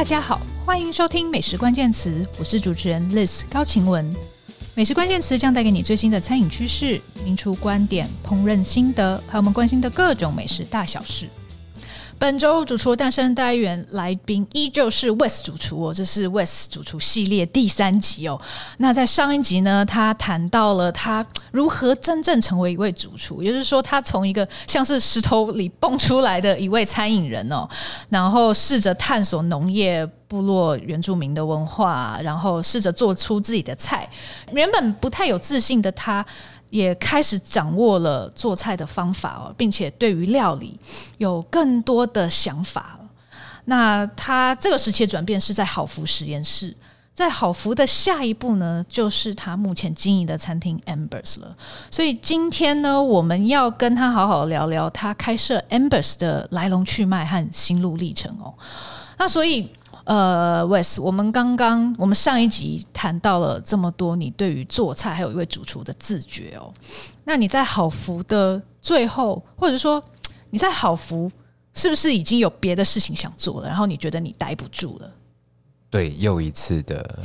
大家好，欢迎收听美食关键词，我是主持人 Liz 高晴雯。美食关键词将带给你最新的餐饮趋势、名厨观点、烹饪心得，还有我们关心的各种美食大小事。本周主厨诞生单元来宾依旧是 West 主厨哦，这是 West 主厨系列第三集哦。那在上一集呢，他谈到了他如何真正成为一位主厨，也就是说，他从一个像是石头里蹦出来的一位餐饮人哦，然后试着探索农业、部落、原住民的文化，然后试着做出自己的菜。原本不太有自信的他。也开始掌握了做菜的方法哦，并且对于料理有更多的想法。那他这个时期的转变是在好福实验室，在好福的下一步呢，就是他目前经营的餐厅 Ambers 了。所以今天呢，我们要跟他好好聊聊他开设 Ambers 的来龙去脉和心路历程哦。那所以。呃，Wes，我们刚刚我们上一集谈到了这么多，你对于做菜还有一位主厨的自觉哦。那你在好福的最后，或者说你在好福，是不是已经有别的事情想做了？然后你觉得你待不住了？对，又一次的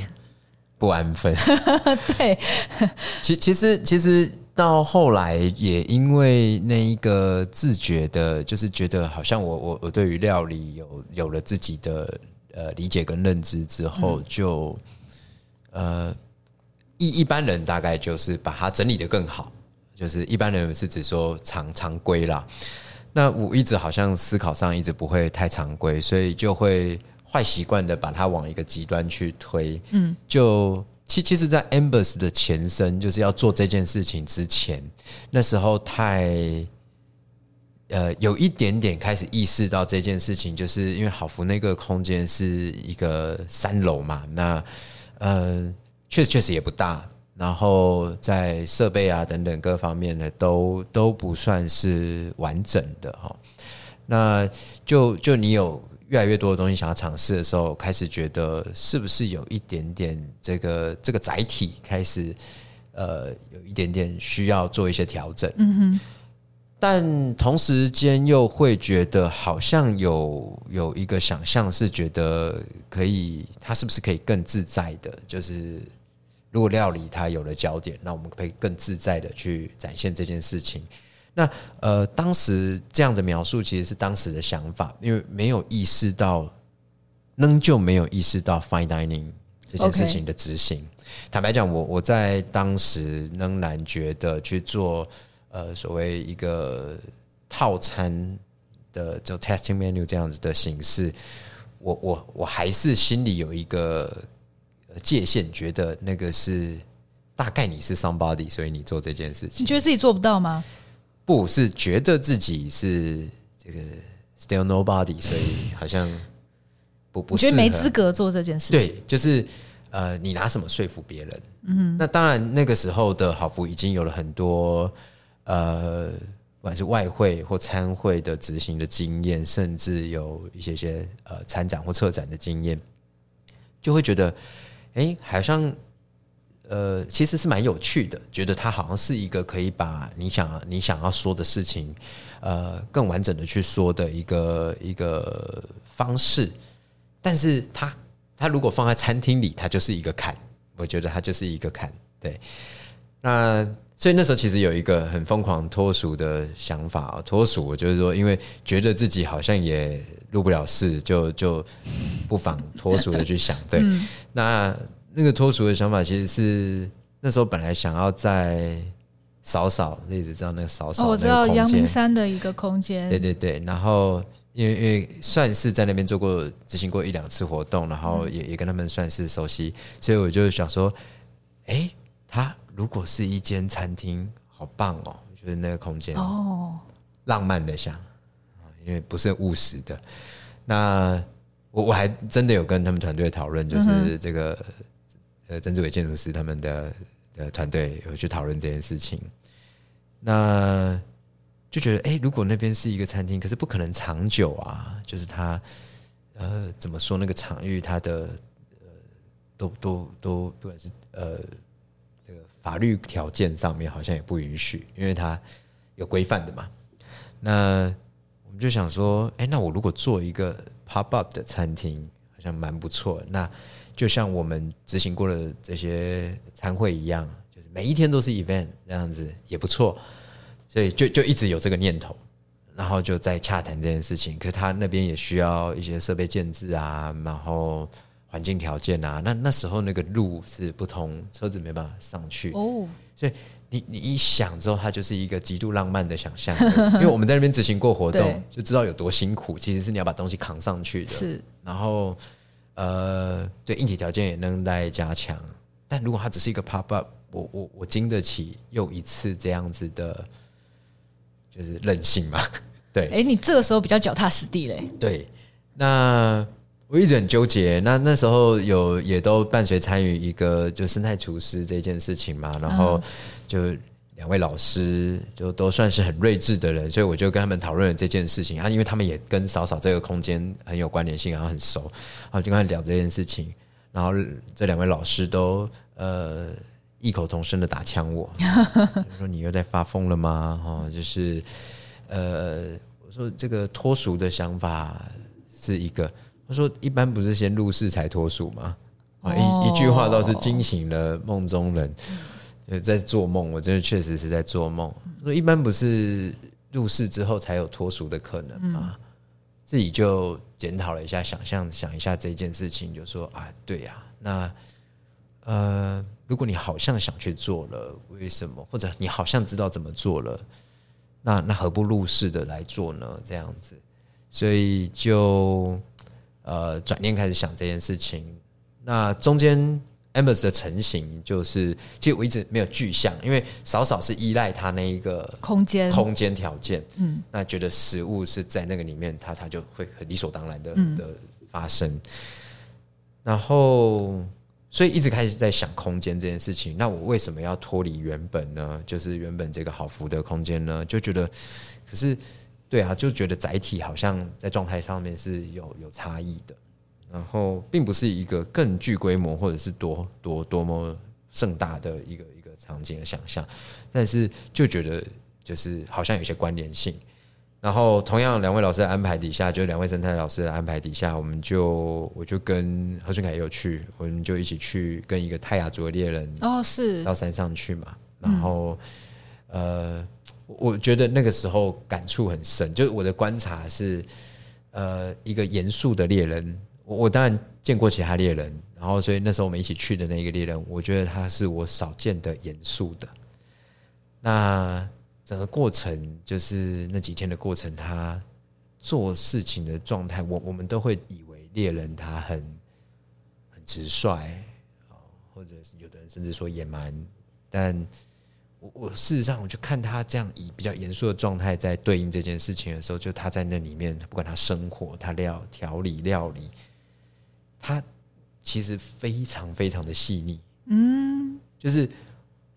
不安分。对，其其实其实到后来也因为那一个自觉的，就是觉得好像我我我对于料理有有了自己的。呃，理解跟认知之后就，呃一一般人大概就是把它整理得更好，就是一般人是指说常常规啦。那我一直好像思考上一直不会太常规，所以就会坏习惯的把它往一个极端去推。嗯，就其其实，在 Ambers 的前身就是要做这件事情之前，那时候太。呃，有一点点开始意识到这件事情，就是因为好福那个空间是一个三楼嘛，那呃，确实确实也不大，然后在设备啊等等各方面呢，都都不算是完整的哈。那就就你有越来越多的东西想要尝试的时候，开始觉得是不是有一点点这个这个载体开始呃有一点点需要做一些调整，嗯哼。但同时间又会觉得好像有有一个想象是觉得可以，它是不是可以更自在的？就是如果料理它有了焦点，那我们可以更自在的去展现这件事情。那呃，当时这样的描述其实是当时的想法，因为没有意识到，仍旧没有意识到 fine dining 这件事情的执行。坦白讲，我我在当时仍然觉得去做。呃，所谓一个套餐的就 testing menu 这样子的形式，我我我还是心里有一个界限，觉得那个是大概你是 somebody，所以你做这件事情，你觉得自己做不到吗？不是，觉得自己是这个 still nobody，所以好像不不，觉得没资格做这件事情。对，就是呃，你拿什么说服别人？嗯，那当然那个时候的好福已经有了很多。呃，不管是外汇或参会的执行的经验，甚至有一些些呃参展或策展的经验，就会觉得，哎、好像呃其实是蛮有趣的，觉得它好像是一个可以把你想你想要说的事情，呃，更完整的去说的一个一个方式。但是它它如果放在餐厅里，它就是一个坎，我觉得它就是一个坎。对，那。所以那时候其实有一个很疯狂脱俗的想法，脱俗我就是说，因为觉得自己好像也入不了世，就就不妨脱俗的去想。对，那那个脱俗的想法其实是那时候本来想要在扫扫，一直知道那个扫扫，哦，我知道阳明山的一个空间。对对对，然后因为因为算是在那边做过执行过一两次活动，然后也也跟他们算是熟悉，所以我就想说，哎，他。如果是一间餐厅，好棒哦！就是那个空间哦，浪漫的想，因为不是务实的。那我我还真的有跟他们团队讨论，就是这个呃曾志伟建筑师他们的的团队有去讨论这件事情。那就觉得，哎，如果那边是一个餐厅，可是不可能长久啊。就是他呃怎么说那个场域，它的呃都都都不管是呃。法律条件上面好像也不允许，因为它有规范的嘛。那我们就想说，哎，那我如果做一个 pop up 的餐厅，好像蛮不错。那就像我们执行过的这些餐会一样，就是每一天都是 event 这样子也不错，所以就就一直有这个念头，然后就在洽谈这件事情。可是他那边也需要一些设备建置啊，然后环境条件啊。那那时候那个路是不通，车子没办法上去哦，所以。你你一想之后，它就是一个极度浪漫的想象，因为我们在那边执行过活动，就知道有多辛苦。其实是你要把东西扛上去的，是。然后，呃，对硬体条件也能再加强。但如果它只是一个 pop up，我我我经得起又一次这样子的，就是任性嘛？对。哎，你这个时候比较脚踏实地嘞。对。那。我一直很纠结，那那时候有也都伴随参与一个就生态厨师这件事情嘛，然后就两位老师就都算是很睿智的人，所以我就跟他们讨论了这件事情啊，因为他们也跟嫂嫂这个空间很有关联性，然后很熟，然后就跟他聊这件事情，然后这两位老师都呃异口同声的打枪我，说你又在发疯了吗？哈，就是呃我说这个脱俗的想法是一个。他说：“一般不是先入世才脱俗吗？啊，一一句话倒是惊醒了梦中人，呃在做梦。我真的确实是在做梦。说一般不是入世之后才有脱俗的可能吗？自己就检讨了一下，想象想一下这件事情，就说啊，对呀，那呃，如果你好像想去做了，为什么？或者你好像知道怎么做了，那那何不入世的来做呢？这样子，所以就。”呃，转念开始想这件事情，那中间 Amber's 的成型就是，其实我一直没有具象，因为少少是依赖它那一个空间空间条件，嗯，那觉得食物是在那个里面，它它就会很理所当然的的发生，然后所以一直开始在想空间这件事情。那我为什么要脱离原本呢？就是原本这个好福的空间呢？就觉得可是。对啊，就觉得载体好像在状态上面是有有差异的，然后并不是一个更具规模或者是多多多么盛大的一个一个场景的想象，但是就觉得就是好像有些关联性。然后同样两位老师的安排底下，就两位生态老师的安排底下，我们就我就跟何俊凯也有去，我们就一起去跟一个泰雅族的猎人哦，是到山上去嘛，然后、嗯、呃。我觉得那个时候感触很深，就是我的观察是，呃，一个严肃的猎人。我我当然见过其他猎人，然后所以那时候我们一起去的那个猎人，我觉得他是我少见的严肃的。那整个过程就是那几天的过程，他做事情的状态，我我们都会以为猎人他很很直率啊，或者是有的人甚至说野蛮，但。我事实上，我就看他这样以比较严肃的状态在对应这件事情的时候，就他在那里面，不管他生活、他料调理、料理，他其实非常非常的细腻，嗯，就是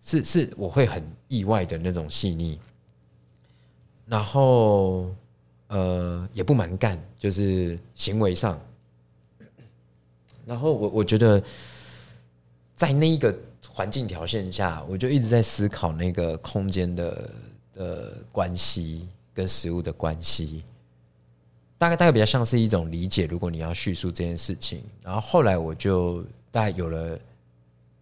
是是我会很意外的那种细腻，然后呃也不蛮干，就是行为上，然后我我觉得在那一个。环境条件下，我就一直在思考那个空间的的关系跟食物的关系，大概大概比较像是一种理解。如果你要叙述这件事情，然后后来我就大概有了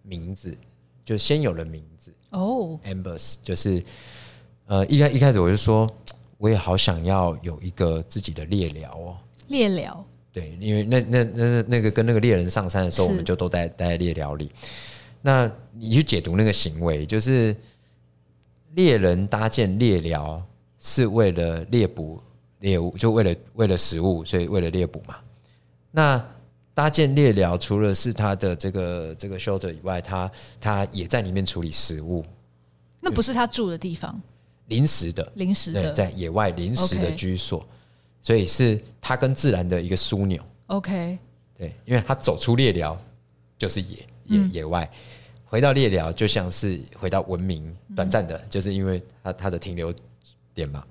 名字，就先有了名字哦，Amber's 就是呃一开一开始我就说，我也好想要有一个自己的猎聊哦，猎聊对，因为那那那那个跟那个猎人上山的时候，我们就都待待在猎聊里。那你去解读那个行为，就是猎人搭建猎寮是为了猎捕猎物，就为了为了食物，所以为了猎捕嘛。那搭建猎寮除了是他的这个这个 shelter 以外，他他也在里面处理食物。那不是他住的地方，临时的，临时的，在野外临时的居所，所以是他跟自然的一个枢纽。OK，对，因为他走出猎寮就是野野野外。回到猎寮就像是回到文明，短暂的，就是因为它它的停留点嘛。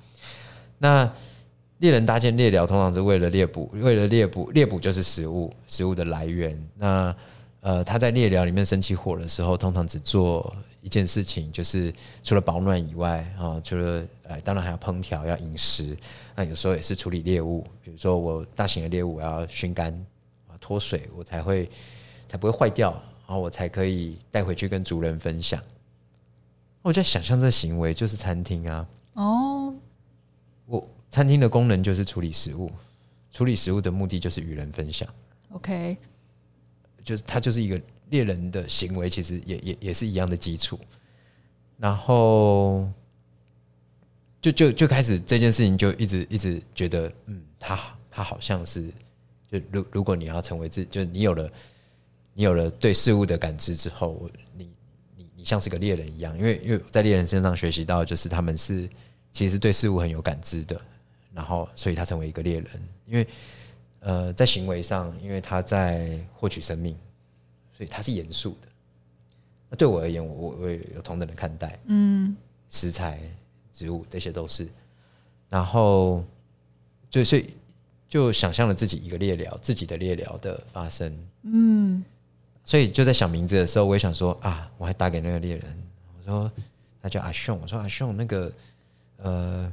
那猎人搭建猎寮通常是为了猎捕，为了猎捕，猎捕就是食物，食物的来源。那呃，他在猎寮里面生起火的时候，通常只做一件事情，就是除了保暖以外啊，除了呃，当然还要烹调，要饮食。那有时候也是处理猎物，比如说我大型的猎物我要熏干，脱水，我才会才不会坏掉，然后我才可以带回去跟族人分享。我在想象这行为就是餐厅啊。哦，我餐厅的功能就是处理食物，处理食物的目的就是与人分享。OK，就是它就是一个猎人的行为，其实也也也是一样的基础。然后就就就开始这件事情，就一直一直觉得，嗯，他他好像是，就如如果你要成为自，就你有了你有了对事物的感知之后，你你你像是个猎人一样，因为因为在猎人身上学习到，就是他们是其实是对事物很有感知的，然后所以他成为一个猎人，因为呃在行为上，因为他在获取生命，所以他是严肃的。那对我而言，我我也有同等的看待，嗯，食材、植物这些都是，然后就所以就想象了自己一个猎寮，自己的猎寮的发生，嗯，所以就在想名字的时候，我也想说啊，我还打给那个猎人，我说他叫阿雄，我说阿雄，那个呃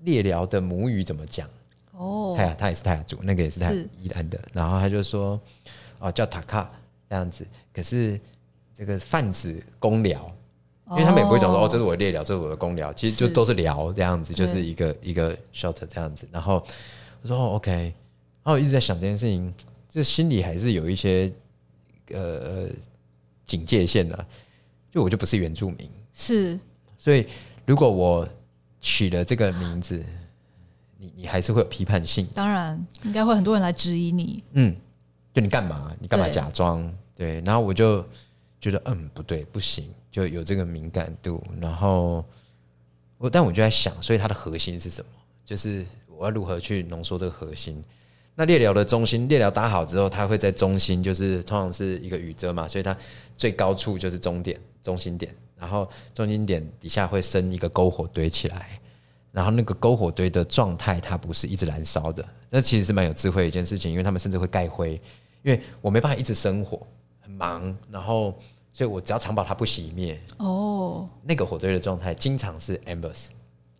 猎寮的母语怎么讲？哦，泰雅，他也是泰雅族，那个也是泰宜兰的，然后他就说哦叫塔卡这样子，可是。这个泛指公寮，因为他们也不会讲说哦，这是我的猎寮，这是我的公寮，其实就都是寮这样子，就是一个一个 shelter 这样子。然后我说哦，OK，然后我一直在想这件事情，就心里还是有一些呃警戒线了，就我就不是原住民，是，所以如果我取了这个名字，你你还是会有批判性，当然应该会很多人来质疑你，嗯，就你干嘛？你干嘛假装？对，然后我就。觉得嗯不对不行，就有这个敏感度，然后我但我就在想，所以它的核心是什么？就是我要如何去浓缩这个核心？那猎寮的中心，猎寮搭好之后，它会在中心，就是通常是一个雨遮嘛，所以它最高处就是终点中心点，然后中心点底下会生一个篝火堆起来，然后那个篝火堆的状态，它不是一直燃烧的，那其实是蛮有智慧的一件事情，因为他们甚至会盖灰，因为我没办法一直生火。很忙，然后，所以我只要常保它不熄灭。哦，那个火堆的状态经常是 embers，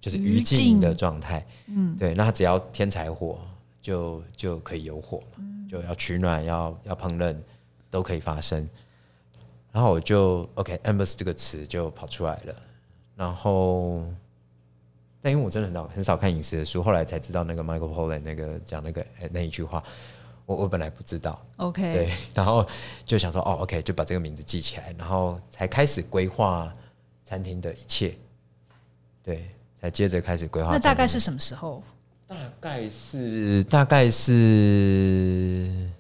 就是余烬的状态。嗯，对，那它只要添柴火就就可以有火嘛，就要取暖，要要烹饪都可以发生。然后我就 OK，embers 这个词就跑出来了。然后，但因为我真的很少很少看饮食的书，后来才知道那个 Michael Pollan 那个讲那个那一句话。我我本来不知道，OK，对，然后就想说，哦，OK，就把这个名字记起来，然后才开始规划餐厅的一切，对，才接着开始规划。那大概是什么时候？大概是大概是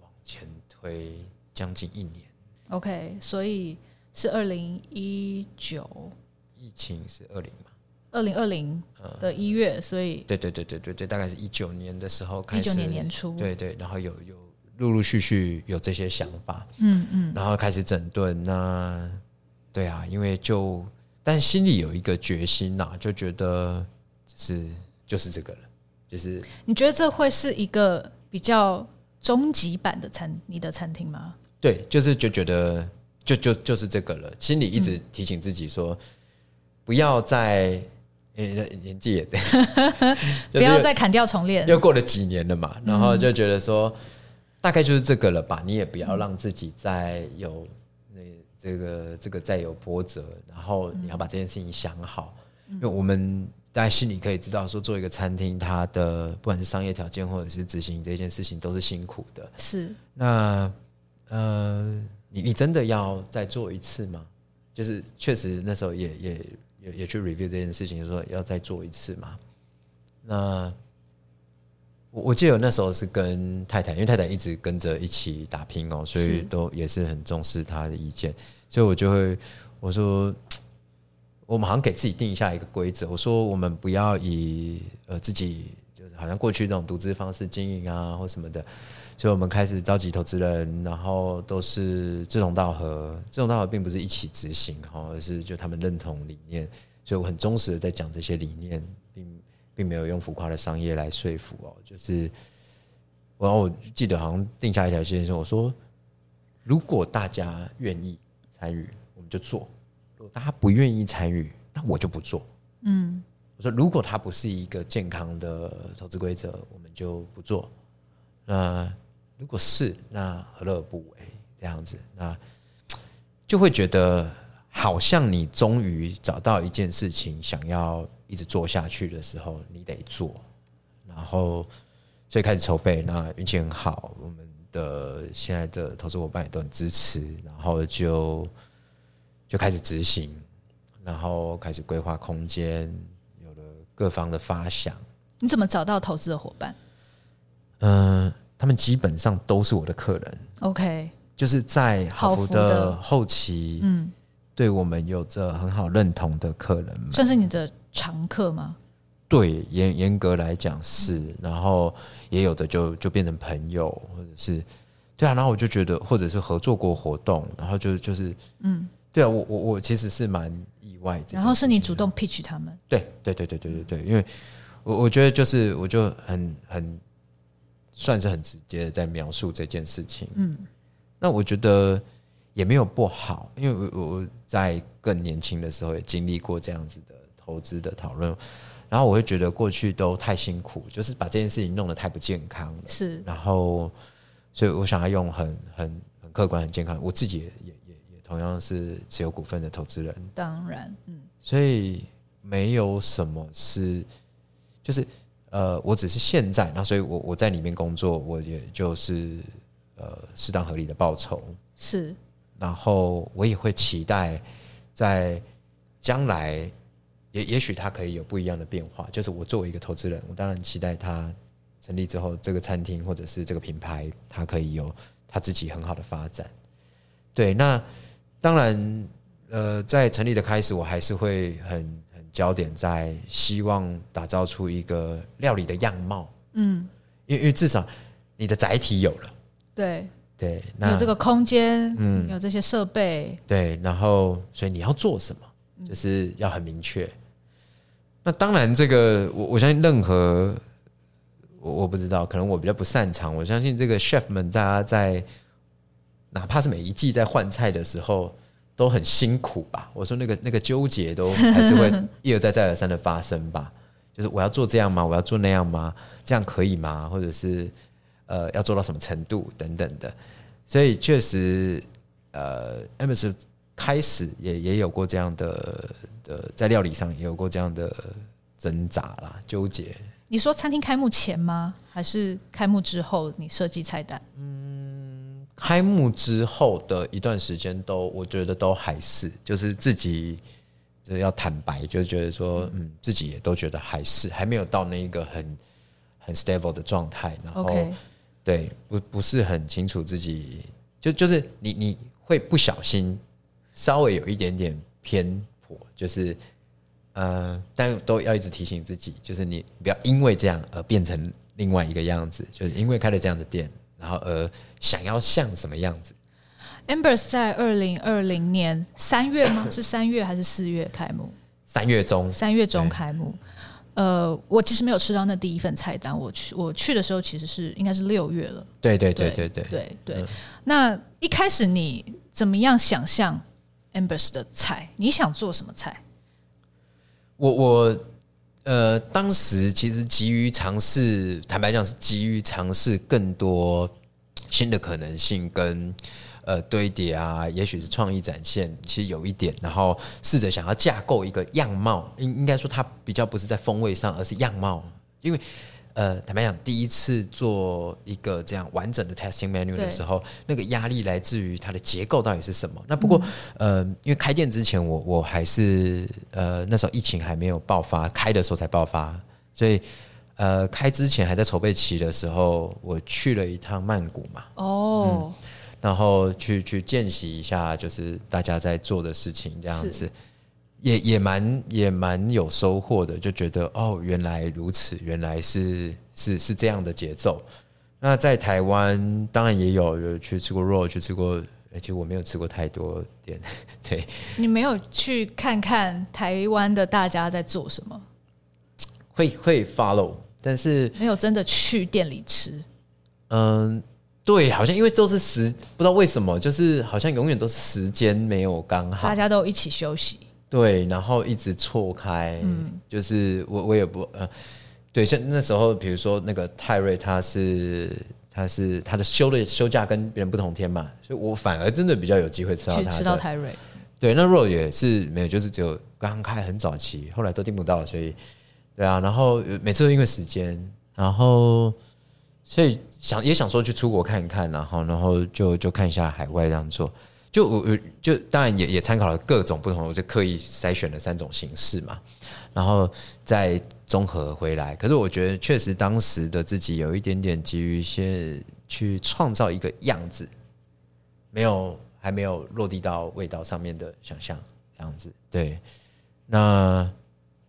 往前推将近一年，OK，所以是二零一九，疫情是二零嘛？二零二零的一月，嗯，所以对对对对对对，大概是一九年的时候开始，一九年年初，对对，然后有有陆陆续续有这些想法，嗯嗯，然后开始整顿。那对啊，因为就但心里有一个决心呐，就觉得是就是这个了，就是你觉得这会是一个比较终极版的餐你的餐厅吗？对，就是就觉得就就就是这个了，心里一直提醒自己说，不要再。年纪也对，不要再砍掉重练。又过了几年了嘛，然后就觉得说，大概就是这个了吧。你也不要让自己再有那这个这个再有波折，然后你要把这件事情想好。因为我们在心里可以知道，说做一个餐厅，它的不管是商业条件或者是执行这件事情，都是辛苦的。是那呃，你你真的要再做一次吗？就是确实那时候也也。也也去 review 这件事情，就是说要再做一次吗。那我我记得那时候是跟太太，因为太太一直跟着一起打拼哦，所以都也是很重视她的意见，所以我就会我说，我们好像给自己定一下一个规则，我说我们不要以呃自己就是好像过去这种独资方式经营啊或什么的。所以我们开始召集投资人，然后都是志同道合。志同道合并不是一起执行哈，而是就他们认同理念。所以我很忠实的在讲这些理念，并并没有用浮夸的商业来说服哦。就是，然后我记得好像定下一条线，是我说，如果大家愿意参与，我们就做；如果大家不愿意参与，那我就不做。嗯，我说如果它不是一个健康的投资规则，我们就不做。那如果是，那何乐而不为？这样子，那就会觉得好像你终于找到一件事情，想要一直做下去的时候，你得做。然后，所以开始筹备。那运气很好，我们的现在的投资伙伴也都很支持。然后就就开始执行，然后开始规划空间，有了各方的发想。你怎么找到投资的伙伴？嗯、呃。他们基本上都是我的客人，OK，就是在好福的后期，嗯，对我们有着很好认同的客人们，算是你的常客吗？对，严严格来讲是，然后也有的就就变成朋友，或者是对啊，然后我就觉得，或者是合作过活动，然后就就是，嗯，对啊，我我我其实是蛮意外的，然后是你主动 pitch 他们，对对对对对对对，因为我我觉得就是我就很很。算是很直接的在描述这件事情。嗯，那我觉得也没有不好，因为我我在更年轻的时候也经历过这样子的投资的讨论，然后我会觉得过去都太辛苦，就是把这件事情弄得太不健康了。是，然后所以我想要用很很很客观、很健康。我自己也也也也同样是持有股份的投资人，当然，嗯，所以没有什么是就是。呃，我只是现在，那所以我我在里面工作，我也就是呃适当合理的报酬是，然后我也会期待在将来也也许它可以有不一样的变化。就是我作为一个投资人，我当然期待它成立之后，这个餐厅或者是这个品牌，它可以有它自己很好的发展。对，那当然，呃，在成立的开始，我还是会很很。焦点在希望打造出一个料理的样貌，嗯，因为因为至少你的载体有了，对对，那有这个空间，嗯，有这些设备，对，然后所以你要做什么，就是要很明确。那当然，这个我我相信任何我我不知道，可能我比较不擅长。我相信这个 chef 们，大家在哪怕是每一季在换菜的时候。都很辛苦吧？我说那个那个纠结都还是会一而再再而三的发生吧。就是我要做这样吗？我要做那样吗？这样可以吗？或者是呃要做到什么程度等等的。所以确实，呃，Amberst 开始也也有过这样的的在料理上也有过这样的挣扎啦，纠结。你说餐厅开幕前吗？还是开幕之后你设计菜单？嗯。开幕之后的一段时间，都我觉得都还是就是自己就是要坦白，就觉得说，嗯，自己也都觉得还是还没有到那一个很很 stable 的状态，然后对不不是很清楚自己，就就是你你会不小心稍微有一点点偏颇，就是呃，但都要一直提醒自己，就是你不要因为这样而变成另外一个样子，就是因为开了这样的店。然后呃，想要像什么样子？Amberst 在二零二零年三月吗？是三月还是四月开幕？三月中，三月中开幕。呃，我其实没有吃到那第一份菜单。我去我去的时候，其实是应该是六月了。对对对对对对对。嗯、那一开始你怎么样想象 Amberst 的菜？你想做什么菜？我我。呃，当时其实急于尝试，坦白讲是急于尝试更多新的可能性跟呃堆叠啊，也许是创意展现，其实有一点，然后试着想要架构一个样貌，应应该说它比较不是在风味上，而是样貌，因为。呃，坦白讲，第一次做一个这样完整的 testing menu 的时候，那个压力来自于它的结构到底是什么？那不过，嗯、呃，因为开店之前我，我我还是呃那时候疫情还没有爆发，开的时候才爆发，所以呃开之前还在筹备期的时候，我去了一趟曼谷嘛，哦、嗯，然后去去见习一下，就是大家在做的事情这样子。也也蛮也蛮有收获的，就觉得哦，原来如此，原来是是是这样的节奏。那在台湾当然也有有去吃过肉，去吃过，而且我没有吃过太多店。对，你没有去看看台湾的大家在做什么？会会 follow，但是没有真的去店里吃。嗯，对，好像因为都是时，不知道为什么，就是好像永远都是时间没有刚好，大家都一起休息。对，然后一直错开，嗯、就是我我也不呃，对，像那时候，比如说那个泰瑞，他是他是他的休的休假跟别人不同天嘛，所以我反而真的比较有机会吃到他。吃到泰瑞。对，那 Royal 也是没有，就是只有刚开很早期，后来都订不到，所以对啊，然后每次都因为时间，然后所以想也想说去出国看一看，然后然后就就看一下海外这样做，就我我就当然也也参考了各种不同，我就刻意筛选了三种形式嘛，然后再综合回来。可是我觉得确实当时的自己有一点点急于先去创造一个样子，没有。还没有落地到味道上面的想象这样子，对，那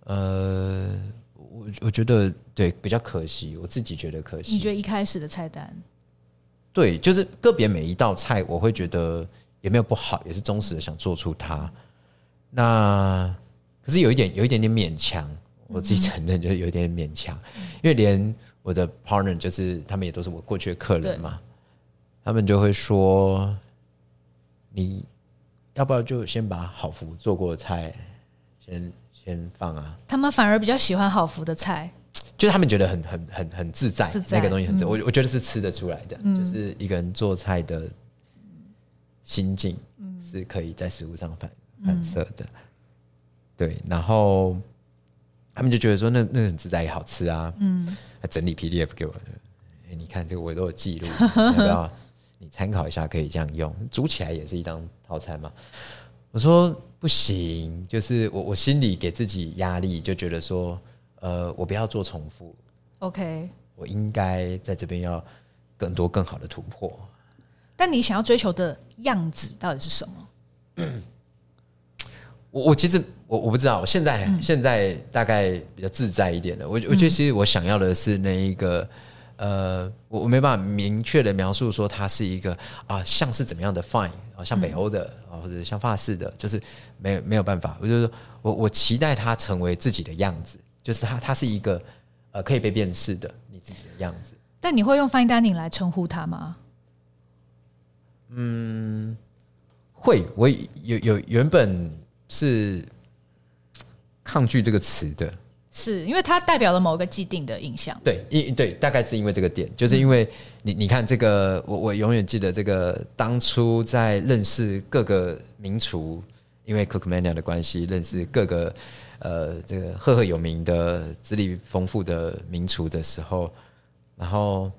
呃，我我觉得对比较可惜，我自己觉得可惜。你觉得一开始的菜单？对，就是个别每一道菜，我会觉得也没有不好，也是忠实的想做出它。那可是有一点，有一点点勉强，我自己承认就是有一点点勉强，因为连我的 partner 就是他们也都是我过去的客人嘛，他们就会说。你要不要就先把好福做过的菜先先放啊？他们反而比较喜欢好福的菜，就是他们觉得很很很很自在，自在那个东西很自在。我、嗯、我觉得是吃得出来的，嗯、就是一个人做菜的心境是可以在食物上反反射的。嗯、对，然后他们就觉得说那那个很自在也好吃啊。嗯，还整理 PDF 给我，哎，你看这个我都有记录，要不要？你参考一下，可以这样用，煮起来也是一张套餐嘛。我说不行，就是我我心里给自己压力，就觉得说，呃，我不要做重复。OK，我应该在这边要更多更好的突破。但你想要追求的样子到底是什么？我我其实我我不知道，现在、嗯、现在大概比较自在一点了。我我觉得其实我想要的是那一个。呃，我我没办法明确的描述说它是一个啊，像是怎么样的 fine 啊，像北欧的啊，或者像法式的，就是没有没有办法。我就是说我我期待它成为自己的样子，就是它它是一个呃可以被辨识的你自己的样子。但你会用 fine dining 来称呼它吗？嗯，会。我有有原本是抗拒这个词的。是因为它代表了某个既定的印象，对，因对，大概是因为这个点，就是因为你你看这个，我我永远记得这个当初在认识各个名厨，因为 Cookmania 的关系，认识各个呃这个赫赫有名的资历丰富的名厨的时候，然后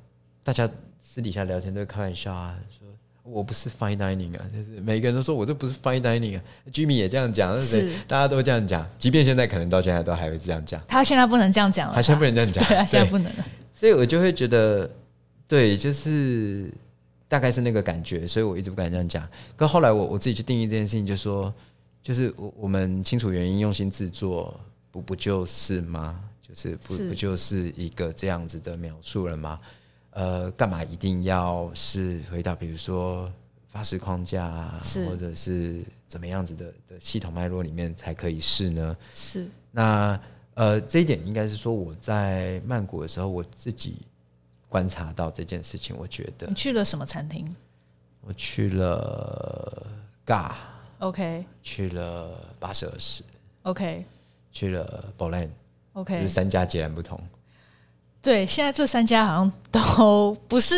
大家私底下聊天都会开玩笑啊，说。我不是 fine dining 啊，就是每个人都说我这不是 fine dining 啊，Jimmy 也这样讲，是大家都这样讲，即便现在可能到现在都还会这样讲。他现在不能这样讲了，他现在不能这样讲，对啊，现在不能了。所以我就会觉得，对，就是大概是那个感觉，所以我一直不敢这样讲。可后来我我自己去定义这件事情，就说，就是我我们清楚原因，用心制作，不不就是吗？就是不是不就是一个这样子的描述了吗？呃，干嘛一定要是回到比如说发式框架啊，或者是怎么样子的的系统脉络里面才可以试呢？是那呃，这一点应该是说我在曼谷的时候，我自己观察到这件事情。我觉得你去了什么餐厅？我去了 GA，OK，去了八十二十，OK，去了 Bolan，OK，就是三家截然不同。对，现在这三家好像都不是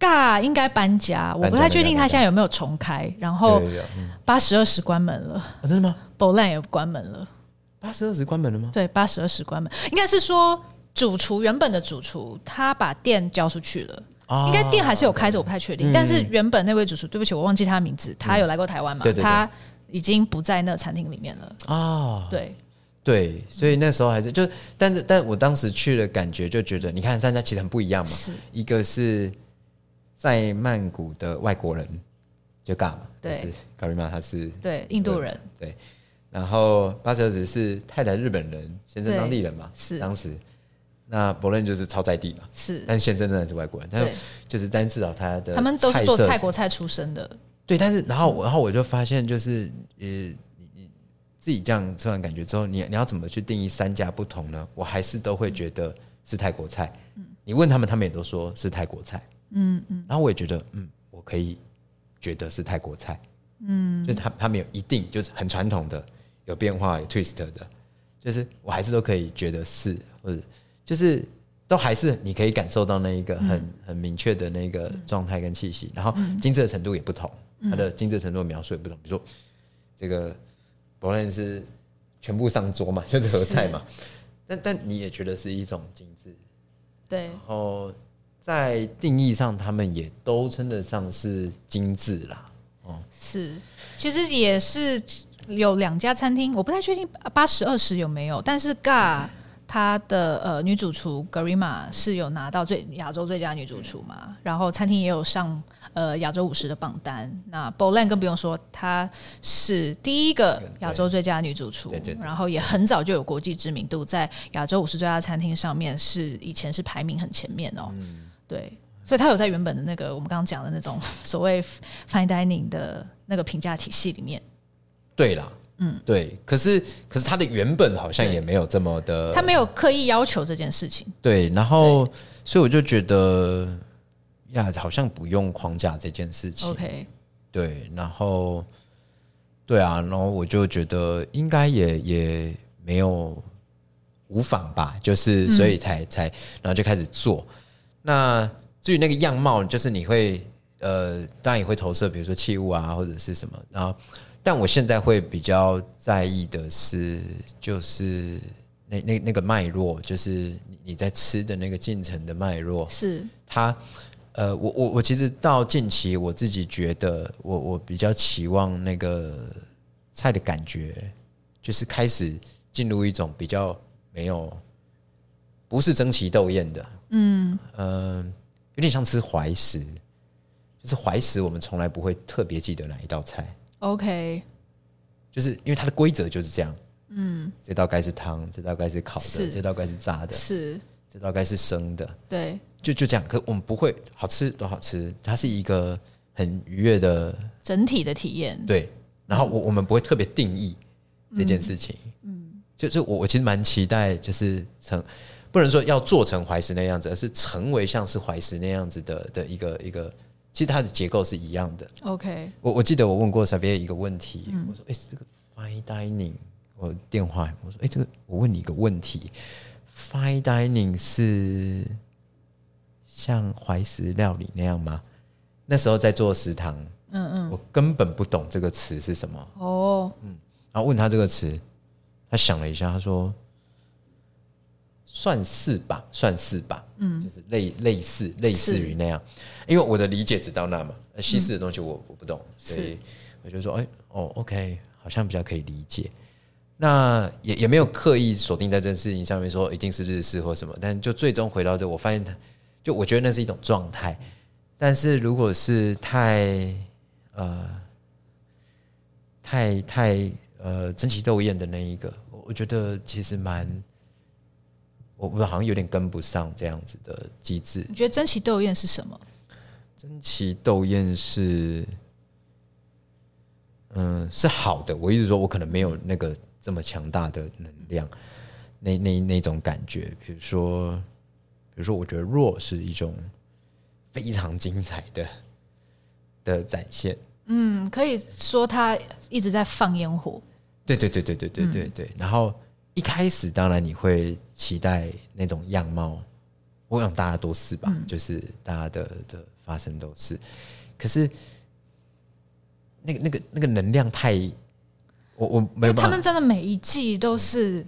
尬，应该搬家。我不太确定他现在有没有重开。然后八十二十关门了，啊、真的吗？Bolen 也关门了，八十二十关门了吗？对，八十二十关门，应该是说主厨原本的主厨他把店交出去了，哦、应该店还是有开着，我不太确定。嗯、但是原本那位主厨，对不起，我忘记他的名字，他有来过台湾嘛？对对对，他已经不在那餐厅里面了啊。哦、对。对，所以那时候还是就，但是，但我当时去的感觉就觉得，你看三家其实很不一样嘛。是，一个是在曼谷的外国人，就 GA 嘛，对，Garima 他是对印度人，对，然后八十二子是太太日本人，先生当地人嘛，是。当时，那 Bolen 就是超在地嘛，是，但是先生真的是外国人，但就是但至少他的他们都是做泰国菜出身的，对，但是然后然后我就发现就是呃。自己这样吃完感觉之后，你你要怎么去定义三家不同呢？我还是都会觉得是泰国菜。嗯，你问他们，他们也都说是泰国菜。嗯嗯，然后我也觉得，嗯，我可以觉得是泰国菜。嗯，就是他他们有一定就是很传统的，有变化有 twist 的，就是我还是都可以觉得是，或者就是都还是你可以感受到那一个很、嗯、很明确的那个状态跟气息，然后精致的程度也不同，嗯、它的精致程度描述也不同。比如说这个 Bolland 是全部上桌嘛，就是合菜嘛，但但你也觉得是一种精致，对。然后在定义上，他们也都称得上是精致啦。哦，是，其实也是有两家餐厅，我不太确定八十二十有没有，但是 GA 他的呃女主厨 Garima 是有拿到最亚洲最佳女主厨嘛，然后餐厅也有上呃亚洲五十的榜单。那 Bolland 更不用说，她是第一个亚洲最佳女主厨，然后也很早就有国际知名度，在亚洲五十最佳餐厅上面是以前是排名很前面哦。嗯、对。所以她有在原本的那个我们刚刚讲的那种 所谓 fine dining 的那个评价体系里面。对啦，嗯，对。可是可是他的原本好像也没有这么的，他没有刻意要求这件事情。对，然后所以我就觉得呀，好像不用框架这件事情。OK，对，然后对啊，然后我就觉得应该也也没有无妨吧，就是所以才、嗯、才然后就开始做那。至于那个样貌，就是你会呃，当然也会投射，比如说器物啊，或者是什么。然后，但我现在会比较在意的是，就是那那那个脉络，就是你你在吃的那个进程的脉络。是它呃，我我我其实到近期，我自己觉得我，我我比较期望那个菜的感觉，就是开始进入一种比较没有不是争奇斗艳的，嗯呃。有点像吃怀石，就是怀石，我们从来不会特别记得哪一道菜。OK，就是因为它的规则就是这样。嗯，这道该是汤，这道该是烤的，是这道该是炸的，是这道该是生的。对，就就这样。可我们不会好吃多好吃，它是一个很愉悦的整体的体验。对，然后我我们不会特别定义这件事情。嗯，嗯就是我我其实蛮期待，就是成。不能说要做成怀石那样子，而是成为像是怀石那样子的的一个一个，其实它的结构是一样的。OK，我我记得我问过 Xavier 一个问题，嗯、我说：“哎、欸，这个 Fine Dining，我电话我说：哎、欸，这个我问你一个问题，Fine Dining 是像怀石料理那样吗？那时候在做食堂，嗯嗯，我根本不懂这个词是什么。哦，嗯，然后问他这个词，他想了一下，他说。”算是吧，算是吧，嗯，就是类类似类似于那样，因为我的理解只到那嘛，西式的东西我我不懂，所以我就说，哎，哦，OK，好像比较可以理解。那也也没有刻意锁定在这件事情上面，说一定是日式或什么，但就最终回到这，我发现，就我觉得那是一种状态。但是如果是太呃太太呃争奇斗艳的那一个，我觉得其实蛮。我我好像有点跟不上这样子的机制。你觉得争奇斗艳是什么？争奇斗艳是，嗯，是好的。我一直说，我可能没有那个这么强大的能量，那那那种感觉。比如说，比如说，我觉得弱是一种非常精彩的的展现。嗯，可以说他一直在放烟火。对对对对对对对对。嗯、然后。一开始当然你会期待那种样貌，我想大家都是吧，嗯、就是大家的的发生都是。可是那个那个那个能量太，我我没有办法。他们真的每一季都是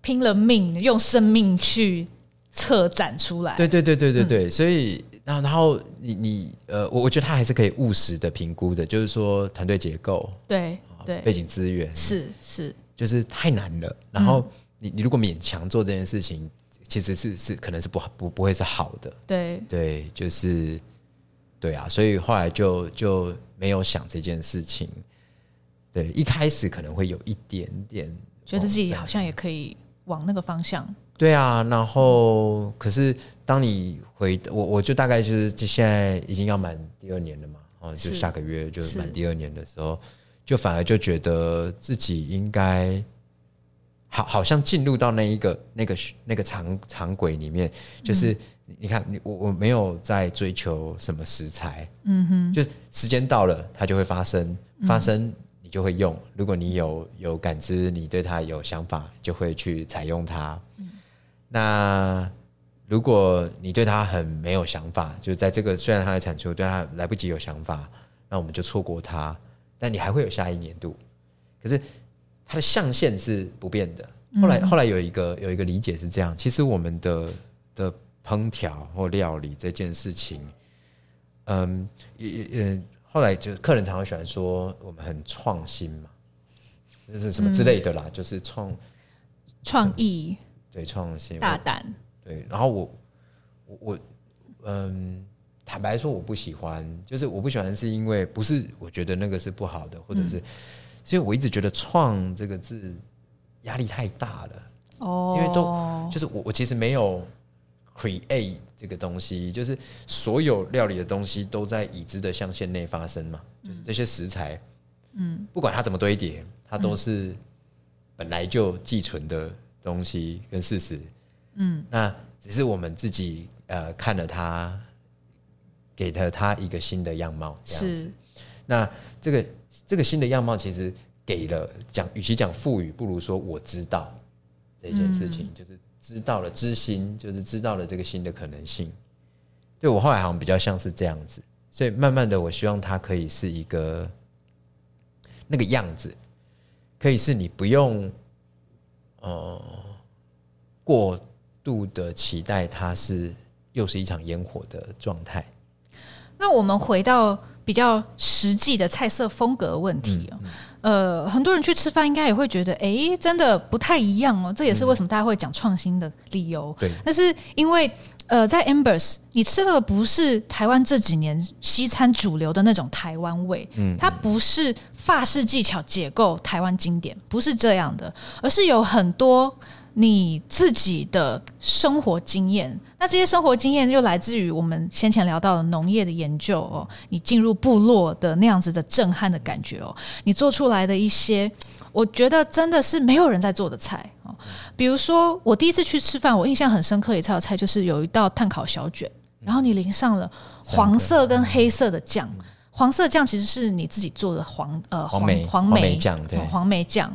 拼了命用生命去策展出来。对对对对对对，嗯、所以然后然后你你呃，我我觉得他还是可以务实的评估的，就是说团队结构，对对，背景资源是是。就是太难了，然后你你如果勉强做这件事情，其实是是可能是不不不会是好的。对对，就是对啊，所以后来就就没有想这件事情。对，一开始可能会有一点点觉得自己好像也可以往那个方向。对啊，然后可是当你回我我就大概就是就现在已经要满第二年了嘛，哦，就下个月就满第二年的时候。就反而就觉得自己应该好，好像进入到那一个那个那个场场轨里面，就是你看，你我我没有在追求什么食材，嗯哼，就时间到了，它就会发生，发生你就会用。如果你有有感知，你对它有想法，就会去采用它。那如果你对他很没有想法，就在这个虽然他的产出，对他来不及有想法，那我们就错过他。但你还会有下一年度，可是它的象限是不变的。后来后来有一个有一个理解是这样，其实我们的的烹调或料理这件事情，嗯，也也后来就客人常常喜欢说我们很创新嘛，就是什么之类的啦，就是创创意，对，创新，大胆。对，然后我我我嗯，坦白说我不喜欢，就是我不喜欢是因为不是我觉得那个是不好的，或者是，所以我一直觉得“创”这个字压力太大了哦，因为都就是我我其实没有 create 这个东西，就是所有料理的东西都在已知的象限内发生嘛，就是这些食材，嗯，不管它怎么堆叠，它都是本来就寄存的东西跟事实。嗯，那只是我们自己呃看了他，给了他一个新的样貌这样子。是那这个这个新的样貌其实给了讲，与其讲赋予，不如说我知道这件事情，嗯、就是知道了知心，就是知道了这个新的可能性。对我后来好像比较像是这样子，所以慢慢的，我希望它可以是一个那个样子，可以是你不用呃过。度的期待，它是又是一场烟火的状态。那我们回到比较实际的菜色风格问题哦，呃，很多人去吃饭应该也会觉得，哎、欸，真的不太一样哦。这也是为什么大家会讲创新的理由。对，但是因为呃，在 Ambers 你吃到的不是台湾这几年西餐主流的那种台湾味，嗯，它不是法式技巧解构台湾经典，不是这样的，而是有很多。你自己的生活经验，那这些生活经验又来自于我们先前聊到的农业的研究哦，你进入部落的那样子的震撼的感觉哦，你做出来的一些，我觉得真的是没有人在做的菜哦。比如说，我第一次去吃饭，我印象很深刻一道菜就是有一道碳烤小卷，然后你淋上了黄色跟黑色的酱，黄色酱其实是你自己做的黄呃黄梅黄梅酱对黄梅酱，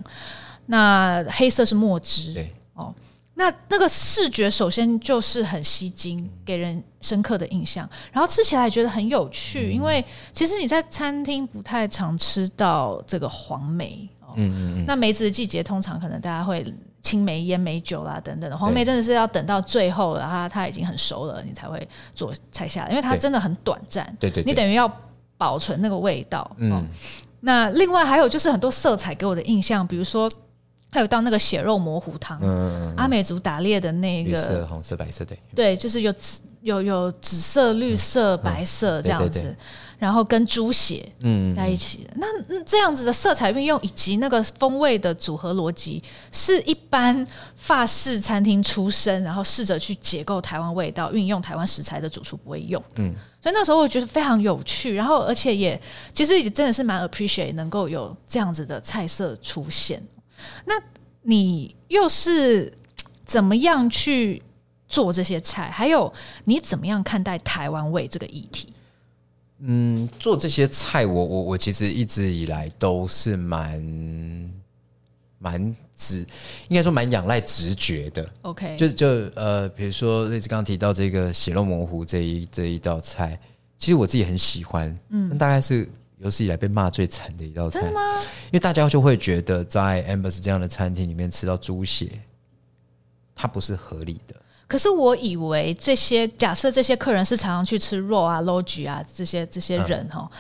那黑色是墨汁对。哦，那那个视觉首先就是很吸睛，给人深刻的印象。然后吃起来觉得很有趣，嗯、因为其实你在餐厅不太常吃到这个黄梅。哦、嗯嗯嗯。那梅子的季节通常可能大家会青梅、烟梅酒啦等等的，黄梅真的是要等到最后，然后它已经很熟了，你才会做菜下来，因为它真的很短暂。对，对对。你等于要保存那个味道。嗯、哦。那另外还有就是很多色彩给我的印象，比如说。还有到那个血肉模糊汤，嗯、阿美族打猎的那个，绿色、红色、白色的，对，就是有紫、有有紫色、绿色、嗯、白色这样子，然后跟猪血嗯在一起的。嗯、那这样子的色彩运用以及那个风味的组合逻辑，是一般法式餐厅出身，然后试着去解构台湾味道、运用台湾食材的主厨不会用。嗯，所以那时候我觉得非常有趣，然后而且也其实也真的是蛮 appreciate 能够有这样子的菜色出现。那你又是怎么样去做这些菜？还有你怎么样看待台湾味这个议题？嗯，做这些菜我，我我我其实一直以来都是蛮蛮直，应该说蛮仰赖直觉的。OK，就就呃，比如说类似刚刚提到这个血肉模糊这一这一道菜，其实我自己很喜欢。嗯，大概是。有史以来被骂最惨的一道菜，真的吗？因为大家就会觉得在 Ambers 这样的餐厅里面吃到猪血，它不是合理的。可是我以为这些假设这些客人是常常去吃肉啊、logy 啊这些这些人哈，嗯、